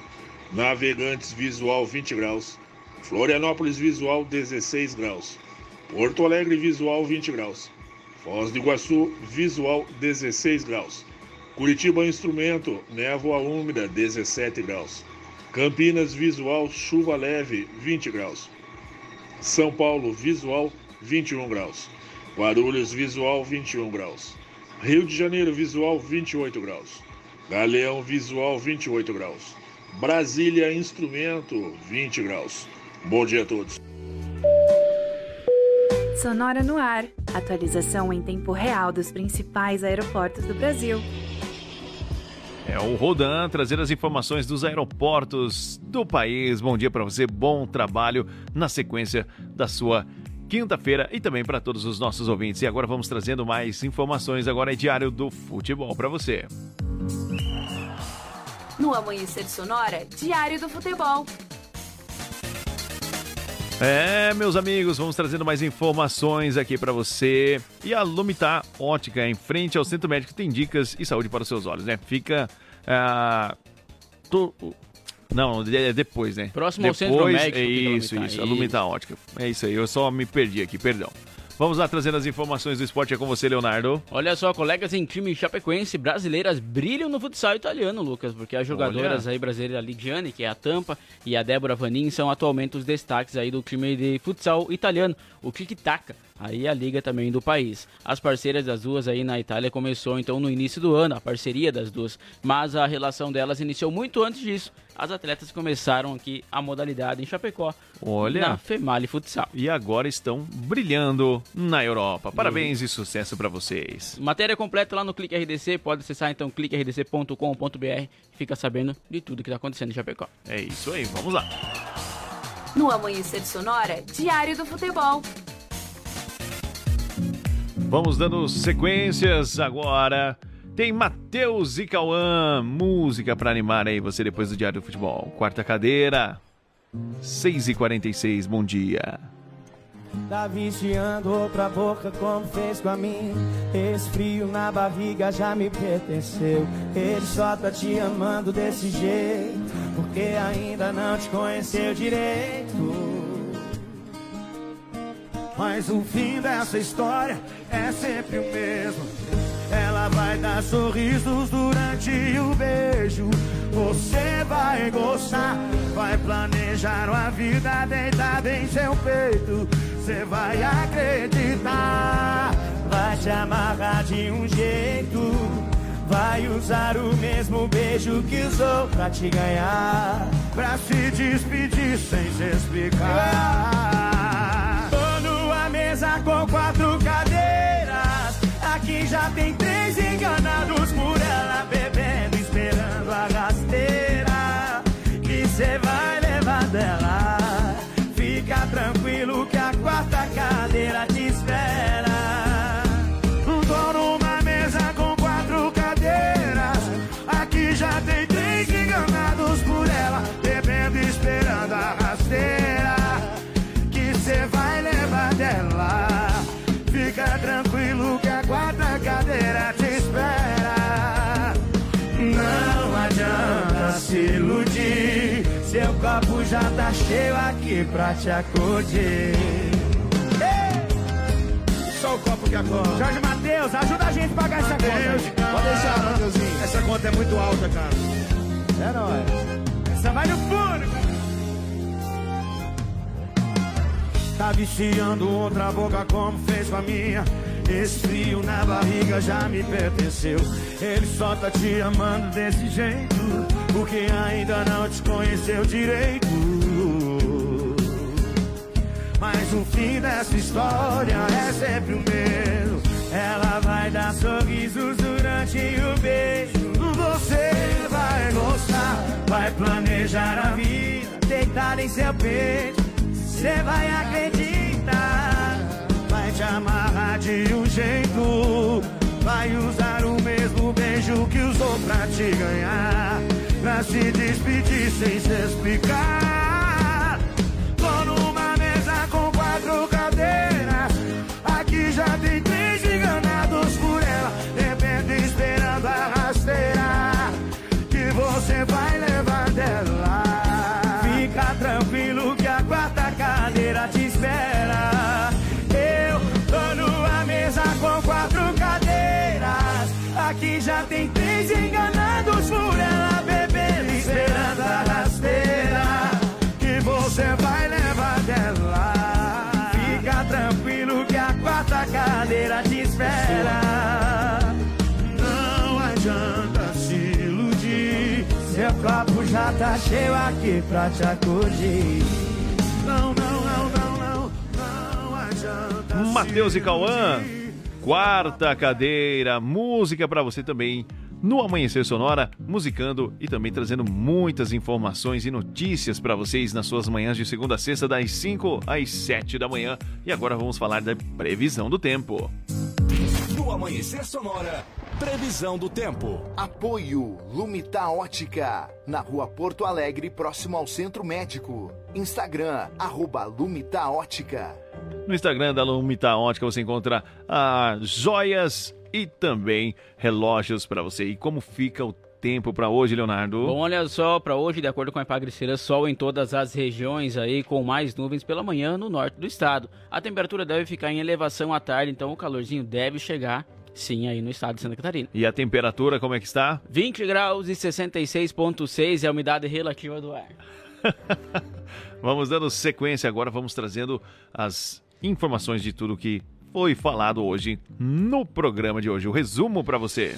Navegantes, visual 20 graus. Florianópolis, visual 16 graus. Porto Alegre, visual 20 graus. Foz do Iguaçu, visual 16 graus. Curitiba, instrumento, névoa úmida 17 graus. Campinas, visual, chuva leve 20 graus. São Paulo, visual 21 graus. Guarulhos, visual 21 graus. Rio de Janeiro, visual 28 graus. Galeão, visual 28 graus. Brasília, instrumento 20 graus. Bom dia a todos. Sonora no ar. Atualização em tempo real dos principais aeroportos do Brasil. É o Rodan trazendo as informações dos aeroportos do país. Bom dia para você, bom trabalho na sequência da sua quinta-feira e também para todos os nossos ouvintes. E agora vamos trazendo mais informações. Agora é diário do futebol para você. No Amanhecer Sonora, Diário do Futebol. É, meus amigos, vamos trazendo mais informações aqui para você. E a Lumitar Ótica, em frente ao Centro Médico, tem dicas e saúde para os seus olhos, né? Fica. ah, to- Não, é depois, né? Próximo ao depois, Centro Médico É isso, isso, a isso. Lumitar Ótica. É isso aí, eu só me perdi aqui, perdão. Vamos lá trazendo as informações do esporte é com você, Leonardo. Olha só, colegas em time chapecoense brasileiras brilham no futsal italiano, Lucas, porque as jogadoras Olha. aí brasileiras, a Lidiane, que é a Tampa, e a Débora Vanin são atualmente os destaques aí do time de futsal italiano, o Kikitaka, aí a liga também do país. As parceiras das duas aí na Itália começou então no início do ano, a parceria das duas, mas a relação delas iniciou muito antes disso. As atletas começaram aqui a modalidade em Chapecó, Olha. na Female Futsal. E agora estão brilhando na Europa. Parabéns e sucesso para vocês. Matéria completa lá no Clique RDC, pode acessar então cliquerdc.com.br e fica sabendo de tudo que está acontecendo em Chapecó. É isso aí, vamos lá. No Amanhecer Sonora, Diário do Futebol. Vamos dando sequências agora. Tem Matheus e Cauã, música para animar aí você depois do Diário do Futebol. Quarta cadeira, 6h46, bom dia. Tá viciando pra boca como fez com a mim Esse frio na barriga já me pertenceu Ele só tá te amando desse jeito Porque ainda não te conheceu direito Mas o fim dessa história é sempre o mesmo. Ela vai dar sorrisos durante o beijo. Você vai gostar Vai planejar uma vida deitada em seu peito. Você vai acreditar Vai te amarrar de um jeito. Vai usar o mesmo beijo que usou pra te ganhar. Pra se despedir sem se explicar mesa com quatro cadeiras. Aqui já tem três enganados por ela bebendo, esperando a rasteira. Copo já tá cheio aqui pra te acudir. Só o copo que acorda. Jorge Matheus, ajuda a gente a pagar essa conta. Pode deixar, Mateuzinho. Essa conta é muito alta, cara. É nóis. Essa vai no fundo. Tá viciando outra boca como fez com a minha. Esse frio na barriga já me pertenceu. Ele só tá te amando desse jeito. Porque ainda não te conheceu direito. Mas o fim dessa história é sempre o mesmo. Ela vai dar sorrisos durante o beijo. Você vai gostar, vai planejar a vida, deitar em seu peito. Você vai acreditar, amarrar de um jeito. Vai usar o mesmo beijo que usou pra te ganhar. Pra se despedir sem se explicar. Já tá cheio aqui pra te acudir. Não, não, não, não, não. Não adianta. Matheus e Cauã, quarta cadeira, música pra você também no Amanhecer Sonora, musicando e também trazendo muitas informações e notícias pra vocês nas suas manhãs de segunda a sexta, das 5 às 7 da manhã. E agora vamos falar da previsão do tempo. No Amanhecer Sonora, previsão do tempo. Apoio Lumita Ótica, na rua Porto Alegre, próximo ao Centro Médico. Instagram, arroba Lumita Ótica. No Instagram da Lumita Ótica você encontra ah, joias e também relógios pra você. E como fica o tempo pra hoje, Leonardo? Bom, olha só, para hoje, de acordo com a Epagriceira, sol em todas as regiões aí, com mais nuvens pela manhã no norte do estado. A temperatura deve ficar em elevação à tarde, então o calorzinho deve chegar, sim, aí no estado de Santa Catarina. E a temperatura como é que está? 20 graus e 66,6 é a umidade relativa do ar. Vamos dando sequência agora, vamos trazendo as informações de tudo que foi falado hoje no programa de hoje. O resumo pra você.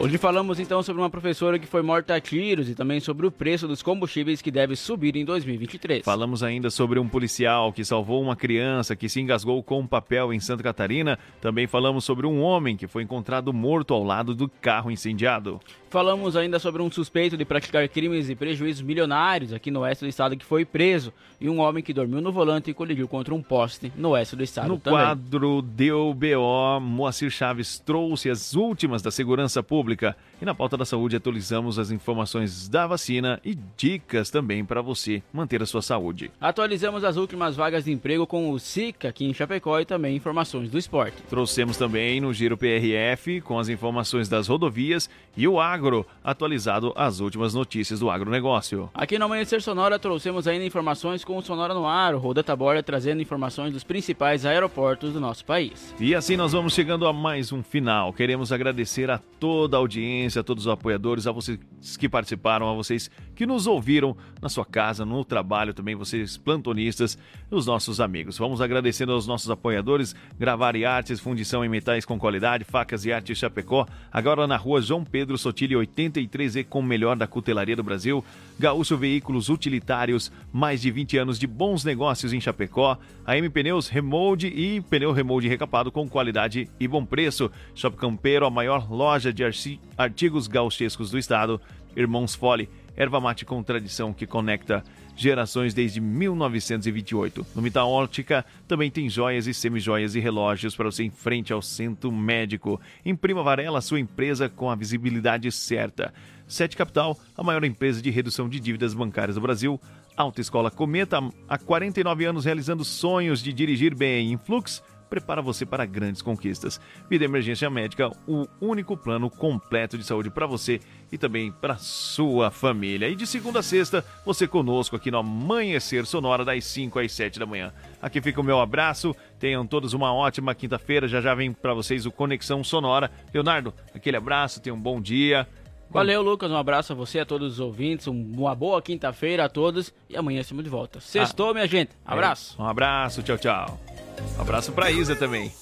Hoje falamos então sobre uma professora que foi morta a tiros e também sobre o preço dos combustíveis que deve subir em 2023. Falamos ainda sobre um policial que salvou uma criança que se engasgou com um papel em Santa Catarina. Também falamos sobre um homem que foi encontrado morto ao lado do carro incendiado. Falamos ainda sobre um suspeito de praticar crimes e prejuízos milionários aqui no oeste do estado que foi preso e um homem que dormiu no volante e colidiu contra um poste no oeste do estado No também. quadro DOBO, Moacir Chaves trouxe as últimas da segurança pública. E na pauta da saúde atualizamos as informações da vacina e dicas também para você manter a sua saúde. Atualizamos as últimas vagas de emprego com o SICA aqui em Chapecó e também informações do esporte. Trouxemos também no Giro PRF com as informações das rodovias e o agro, atualizado as últimas notícias do agronegócio. Aqui no Amanhecer Sonora trouxemos ainda informações com o Sonora no Ar, o Roda Taborda trazendo informações dos principais aeroportos do nosso país. E assim nós vamos chegando a mais um final. Queremos agradecer a toda a audiência, a todos os apoiadores, a vocês que participaram, a vocês que nos ouviram na sua casa, no trabalho também, vocês plantonistas, os nossos amigos. Vamos agradecendo aos nossos apoiadores, Gravar e Artes, fundição em metais com qualidade, facas e artes Chapecó, agora na rua João Pedro Sotile 83E com o melhor da cutelaria do Brasil, Gaúcho Veículos Utilitários, mais de 20 anos de bons negócios em Chapecó, a M Pneus Remold e pneu remold recapado com qualidade e bom preço, Shop Campeiro, a maior loja de artigos gauchescos do estado, Irmãos Fole, Erva mate com tradição que conecta gerações desde 1928. No Mita Ótica também tem joias e semijoias e relógios para você em frente ao centro médico. Imprima Varela, sua empresa com a visibilidade certa. Sete Capital, a maior empresa de redução de dívidas bancárias do Brasil. Autoescola Cometa, há 49 anos realizando sonhos de dirigir bem. Influx, prepara você para grandes conquistas. Vida Emergência Médica, o único plano completo de saúde para você e também para sua família. E de segunda a sexta, você conosco aqui no Amanhecer Sonora, das 5 às 7 da manhã. Aqui fica o meu abraço. Tenham todos uma ótima quinta-feira. Já já vem para vocês o Conexão Sonora. Leonardo, aquele abraço, tenha um bom dia. Valeu, Lucas. Um abraço a você, a todos os ouvintes. Uma boa quinta-feira a todos. E amanhã estamos de volta. Sextou, minha gente. Abraço. Um abraço, tchau, tchau. Um abraço pra Isa também.